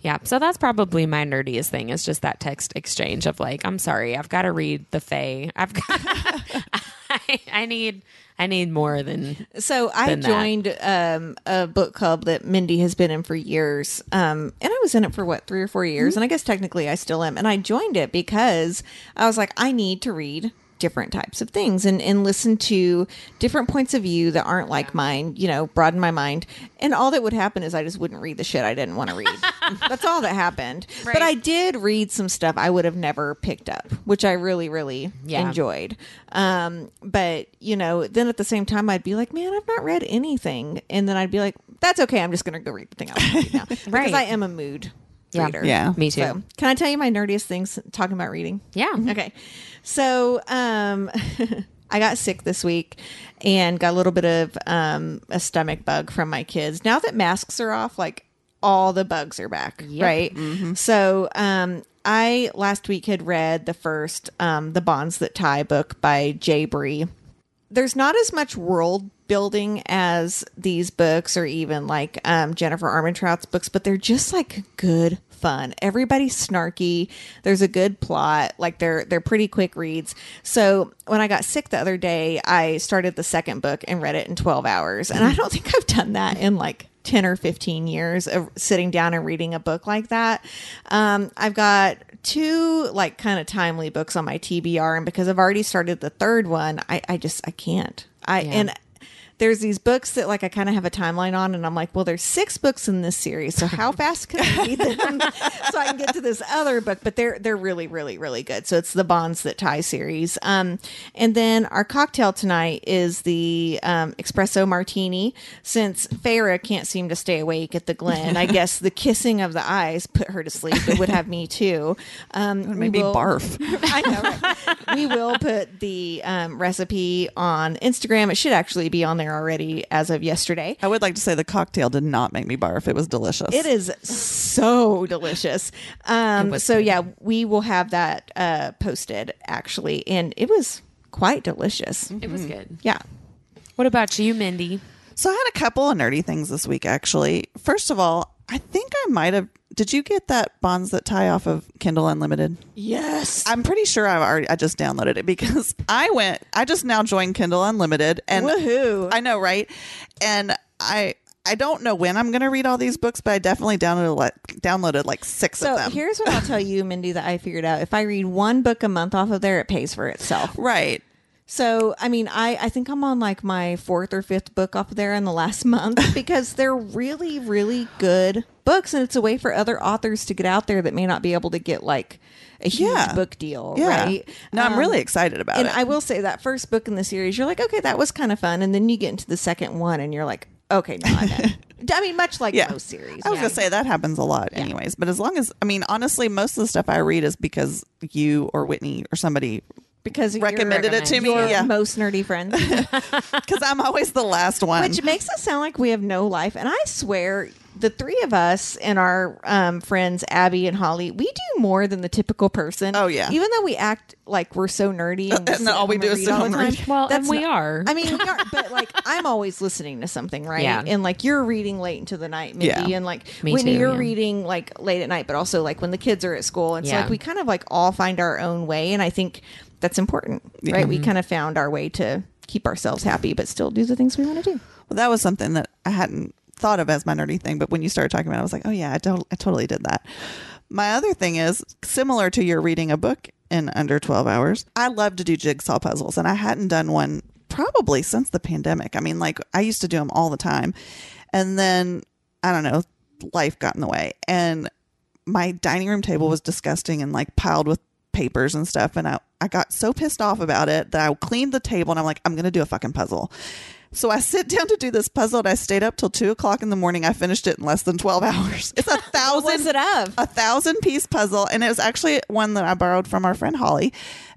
S1: Yeah, so that's probably my nerdiest thing. Is just that text exchange of like, I'm sorry, I've got to read the Fae. I've got, [LAUGHS] I, I need, I need more than
S3: So I
S1: than
S3: joined um, a book club that Mindy has been in for years, um, and I was in it for what three or four years, and I guess technically I still am. And I joined it because I was like, I need to read different types of things and, and listen to different points of view that aren't like mine. You know, broaden my mind. And all that would happen is I just wouldn't read the shit I didn't want to read. [LAUGHS] That's all that happened. But I did read some stuff I would have never picked up, which I really, really
S1: Yeah.
S3: enjoyed. Um, but you know, then at the same time, I'd be like, man, I've not read anything, and then I'd be like, that's okay. I'm just gonna go read the thing I want to read now [LAUGHS] because I am a mood
S1: Yeah.
S3: reader.
S2: Yeah.
S1: me too.
S3: So, can I tell you my nerdiest things talking about reading?
S1: yeah,
S3: Okay. So, um, [LAUGHS] I got sick this week and got a little bit of um, a stomach bug from my kids. Now that masks are off, like all the bugs are back,
S1: Yep.
S3: right? So, um, I last week had read the first um, The Bonds That Tie book by J. Bree there's not as much world building as these books or even like um, Jennifer Armentrout's books, but they're just like good fun. Everybody's snarky. There's a good plot. Like they're they're pretty quick reads. So when I got sick the other day, I started the second book and read it in 12 hours. And I don't [LAUGHS] think I've done that in like 10 or 15 years of sitting down and reading a book like that. Um, I've got two like kind of timely books on my TBR, and because I've already started the third one, I, I just I can't. I
S1: Yeah.
S3: and there's these books that like I kind of have a timeline on, and I'm like, well, there's six books in this series, so how [LAUGHS] fast can I read them so I can get to this other book? But they're they're really really really good. So it's the Bonds That Tie series. Um, and then our cocktail tonight is the um, espresso martini. Since Feyre can't seem to stay awake at the Glen, I [LAUGHS] guess the kissing of the eyes put her to sleep. It would have me too. Um,
S2: Maybe
S3: will-
S2: barf. [LAUGHS]
S3: I know. Right? we will put the um, recipe on Instagram. It should actually be on there already as of yesterday.
S2: I would like to say the cocktail did not make me barf. It was delicious.
S3: It is so delicious. Um, so
S1: good.
S3: yeah, we will have that uh, posted actually, and it was quite delicious.
S1: it was good.
S3: Yeah.
S1: What about you, Mindy?
S2: So I had a couple of nerdy things this week, actually. First of all, I think I might have. Did you get that Bonds That Tie off of Kindle Unlimited?
S3: Yes.
S2: I'm pretty sure I've already. I just downloaded it [LAUGHS] because I went. I just now joined Kindle Unlimited, and
S3: Woohoo.
S2: I know, right? And I. I don't know when I'm going to read all these books, but I definitely downloaded like downloaded like six
S3: So
S2: of them.
S3: here's what I'll tell you, Mindy, that I figured out. If I read one book a month off of there, it pays for itself. [LAUGHS]
S2: right.
S3: So, I mean, I, I think I'm on like my fourth or fifth book up there in the last [LAUGHS] month because they're really, really good books. And it's a way for other authors to get out there that may not be able to get like a huge
S2: Yeah.
S3: book deal,
S2: Yeah.
S3: right?
S2: No, I'm
S3: Um,
S2: really excited about
S3: And
S2: it.
S3: And I will say that first book in the series, you're like, okay, that was kind of fun. And then you get into the second one and you're like, okay, no, I'm. [LAUGHS] I mean, much like
S2: yeah.
S3: most series.
S2: I was
S3: yeah.
S2: gonna say that happens a lot, anyways. But as long as I mean, honestly, most of the stuff I read is because you or Whitney or somebody
S3: because you're-
S2: recommended it to me.
S3: your
S2: Yeah,
S3: most nerdy friends. [LAUGHS] [LAUGHS]
S2: because I'm always the last one.
S3: Which makes us sound like we have no life. And I swear, the three of us and our um, friends, Abby and Holly, we do more than the typical person.
S2: Oh, yeah.
S3: Even though we act like we're so nerdy and, [LAUGHS]
S2: And
S3: sit
S2: then all we do is
S3: read
S2: sit
S3: all the time.
S1: Well,
S3: That's
S1: and we
S3: not-
S1: are.
S3: I mean, we are, but like I'm always listening to something, right?
S1: Yeah.
S3: And like you're reading late into the night, maybe,
S2: Yeah.
S3: and like
S1: Me
S3: Whitney,
S1: too,
S3: you're
S1: yeah.
S3: reading like late at night, but also like when the kids are at school. And so
S1: Yeah.
S3: like we kind of like all find our own way, and I think that's important, right?
S1: Mm-hmm.
S3: We kind of found our way to keep ourselves happy, but still do the things we want to do.
S2: Well, that was something that I hadn't thought of as my nerdy thing, but when you started talking about it, I was like, oh yeah, I, to- I totally did that. My other thing is similar to your reading a book in under 12 hours. I love to do jigsaw puzzles, and I hadn't done one probably since the pandemic. I mean, like I used to do them all the time. And then, I don't know, life got in the way. And my dining room table was disgusting and like piled with papers and stuff. And I, I got so pissed off about it that I cleaned the table and I'm like, I'm going to do a fucking puzzle. So I sit down to do this puzzle and I stayed up till two o'clock in the morning. I finished it in less than 12 [LAUGHS] hours. It's a [LAUGHS]
S3: What
S2: thousand
S3: was it of?
S2: a thousand piece puzzle and it was actually one that i borrowed from our friend holly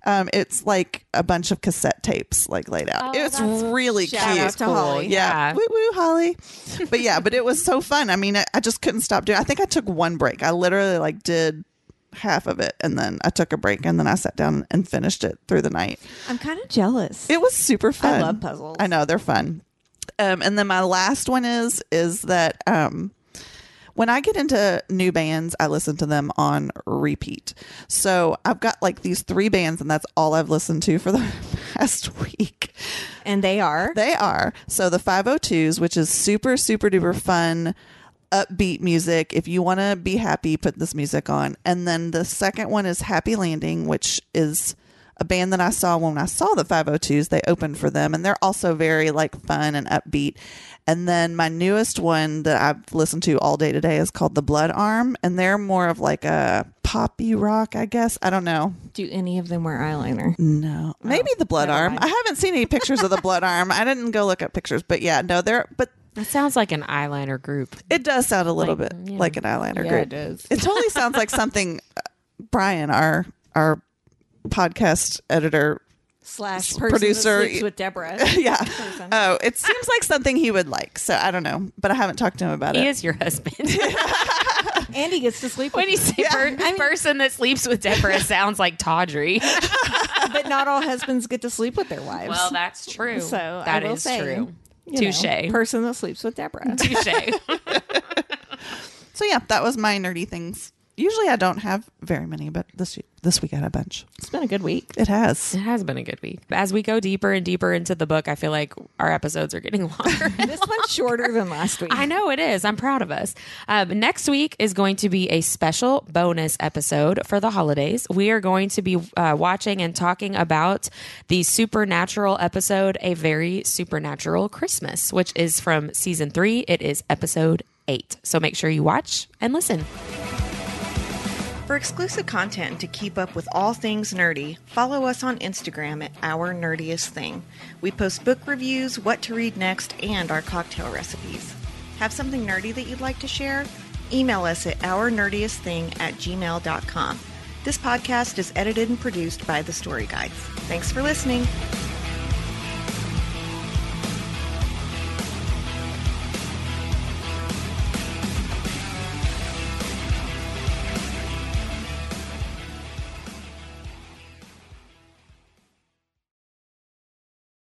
S2: um, it's like a bunch of cassette tapes like laid out
S1: Oh,
S2: it's really
S3: Shout
S2: cute
S3: out to Holly.
S2: yeah, woo woo holly but yeah but it was so fun i mean I, I just couldn't stop doing i think i took one break i literally like did half of it and then i took a break and then i sat down and finished it through the night
S3: I'm kind of jealous.
S2: it was super fun.
S3: I love puzzles.
S2: I know they're fun. Um, and then my last one is is that um, when I get into new bands, I listen to them on repeat. So I've got like these three bands, and that's all I've listened to for the [LAUGHS] past week.
S3: And they are.
S2: They are. So the 502s, which is super, super duper fun, upbeat music. If you want to be happy, put this music on. And then the second one is Happy Landing, which is a band that I saw when I saw the 502s. They opened for them, and they're also very like fun and upbeat. And then my newest one that I've listened to all day today is called The Blood Arm, and they're more of like a poppy rock, I guess. I don't know.
S3: Do any of them wear eyeliner?
S2: No, maybe oh, the Blood Arm.
S3: mind.
S2: I haven't seen any pictures of the Blood Arm. I didn't go look at pictures, but yeah, no, they're but
S1: That sounds like an eyeliner group.
S2: it does sound a little
S1: Like,
S2: bit
S1: yeah.
S2: like an eyeliner
S3: Yeah,
S2: group.
S3: it does.
S2: It totally sounds like [LAUGHS] something uh, Brian, our our podcast editor,
S3: Slash
S2: producer-
S3: producer sleeps with Deborah. [LAUGHS]
S2: yeah.
S3: Person.
S2: Oh, it seems like something he would like. So I don't know, but I haven't talked to him about it.
S1: He is your husband. [LAUGHS]
S3: Andy gets to sleep
S1: when
S3: with
S1: you say per- person that sleeps with Deborah sounds like Tawdry.
S3: but not all husbands get to sleep with their wives.
S1: well, that's true.
S3: so
S1: that
S3: I will
S1: is
S3: say,
S1: true. Touche.
S3: person that sleeps with Deborah.
S1: Touche. [LAUGHS] [LAUGHS]
S2: So yeah, that was my nerdy things. Usually I don't have very many, but this this week I had a bunch.
S3: it's been a good week.
S2: It has.
S1: It has been a good week. As we go deeper and deeper into the book, I feel like our episodes are getting [LAUGHS] longer. [LAUGHS]
S3: This one's shorter than last week.
S1: I know it is. I'm proud of us. Um, next week is going to be a special bonus episode for the holidays. We are going to be uh, watching and talking about the supernatural episode, A Very Supernatural Christmas, which is from season three. It is episode eight. So make sure you watch and listen.
S4: For exclusive content to keep up with all things nerdy, follow us on Instagram at Our Nerdiest Thing. We post book reviews, what to read next, and our cocktail recipes. Have something nerdy that you'd like to share? Email us at ournerdiestthing at gmail.com. This podcast is edited and produced by The Story Guides. Thanks for listening.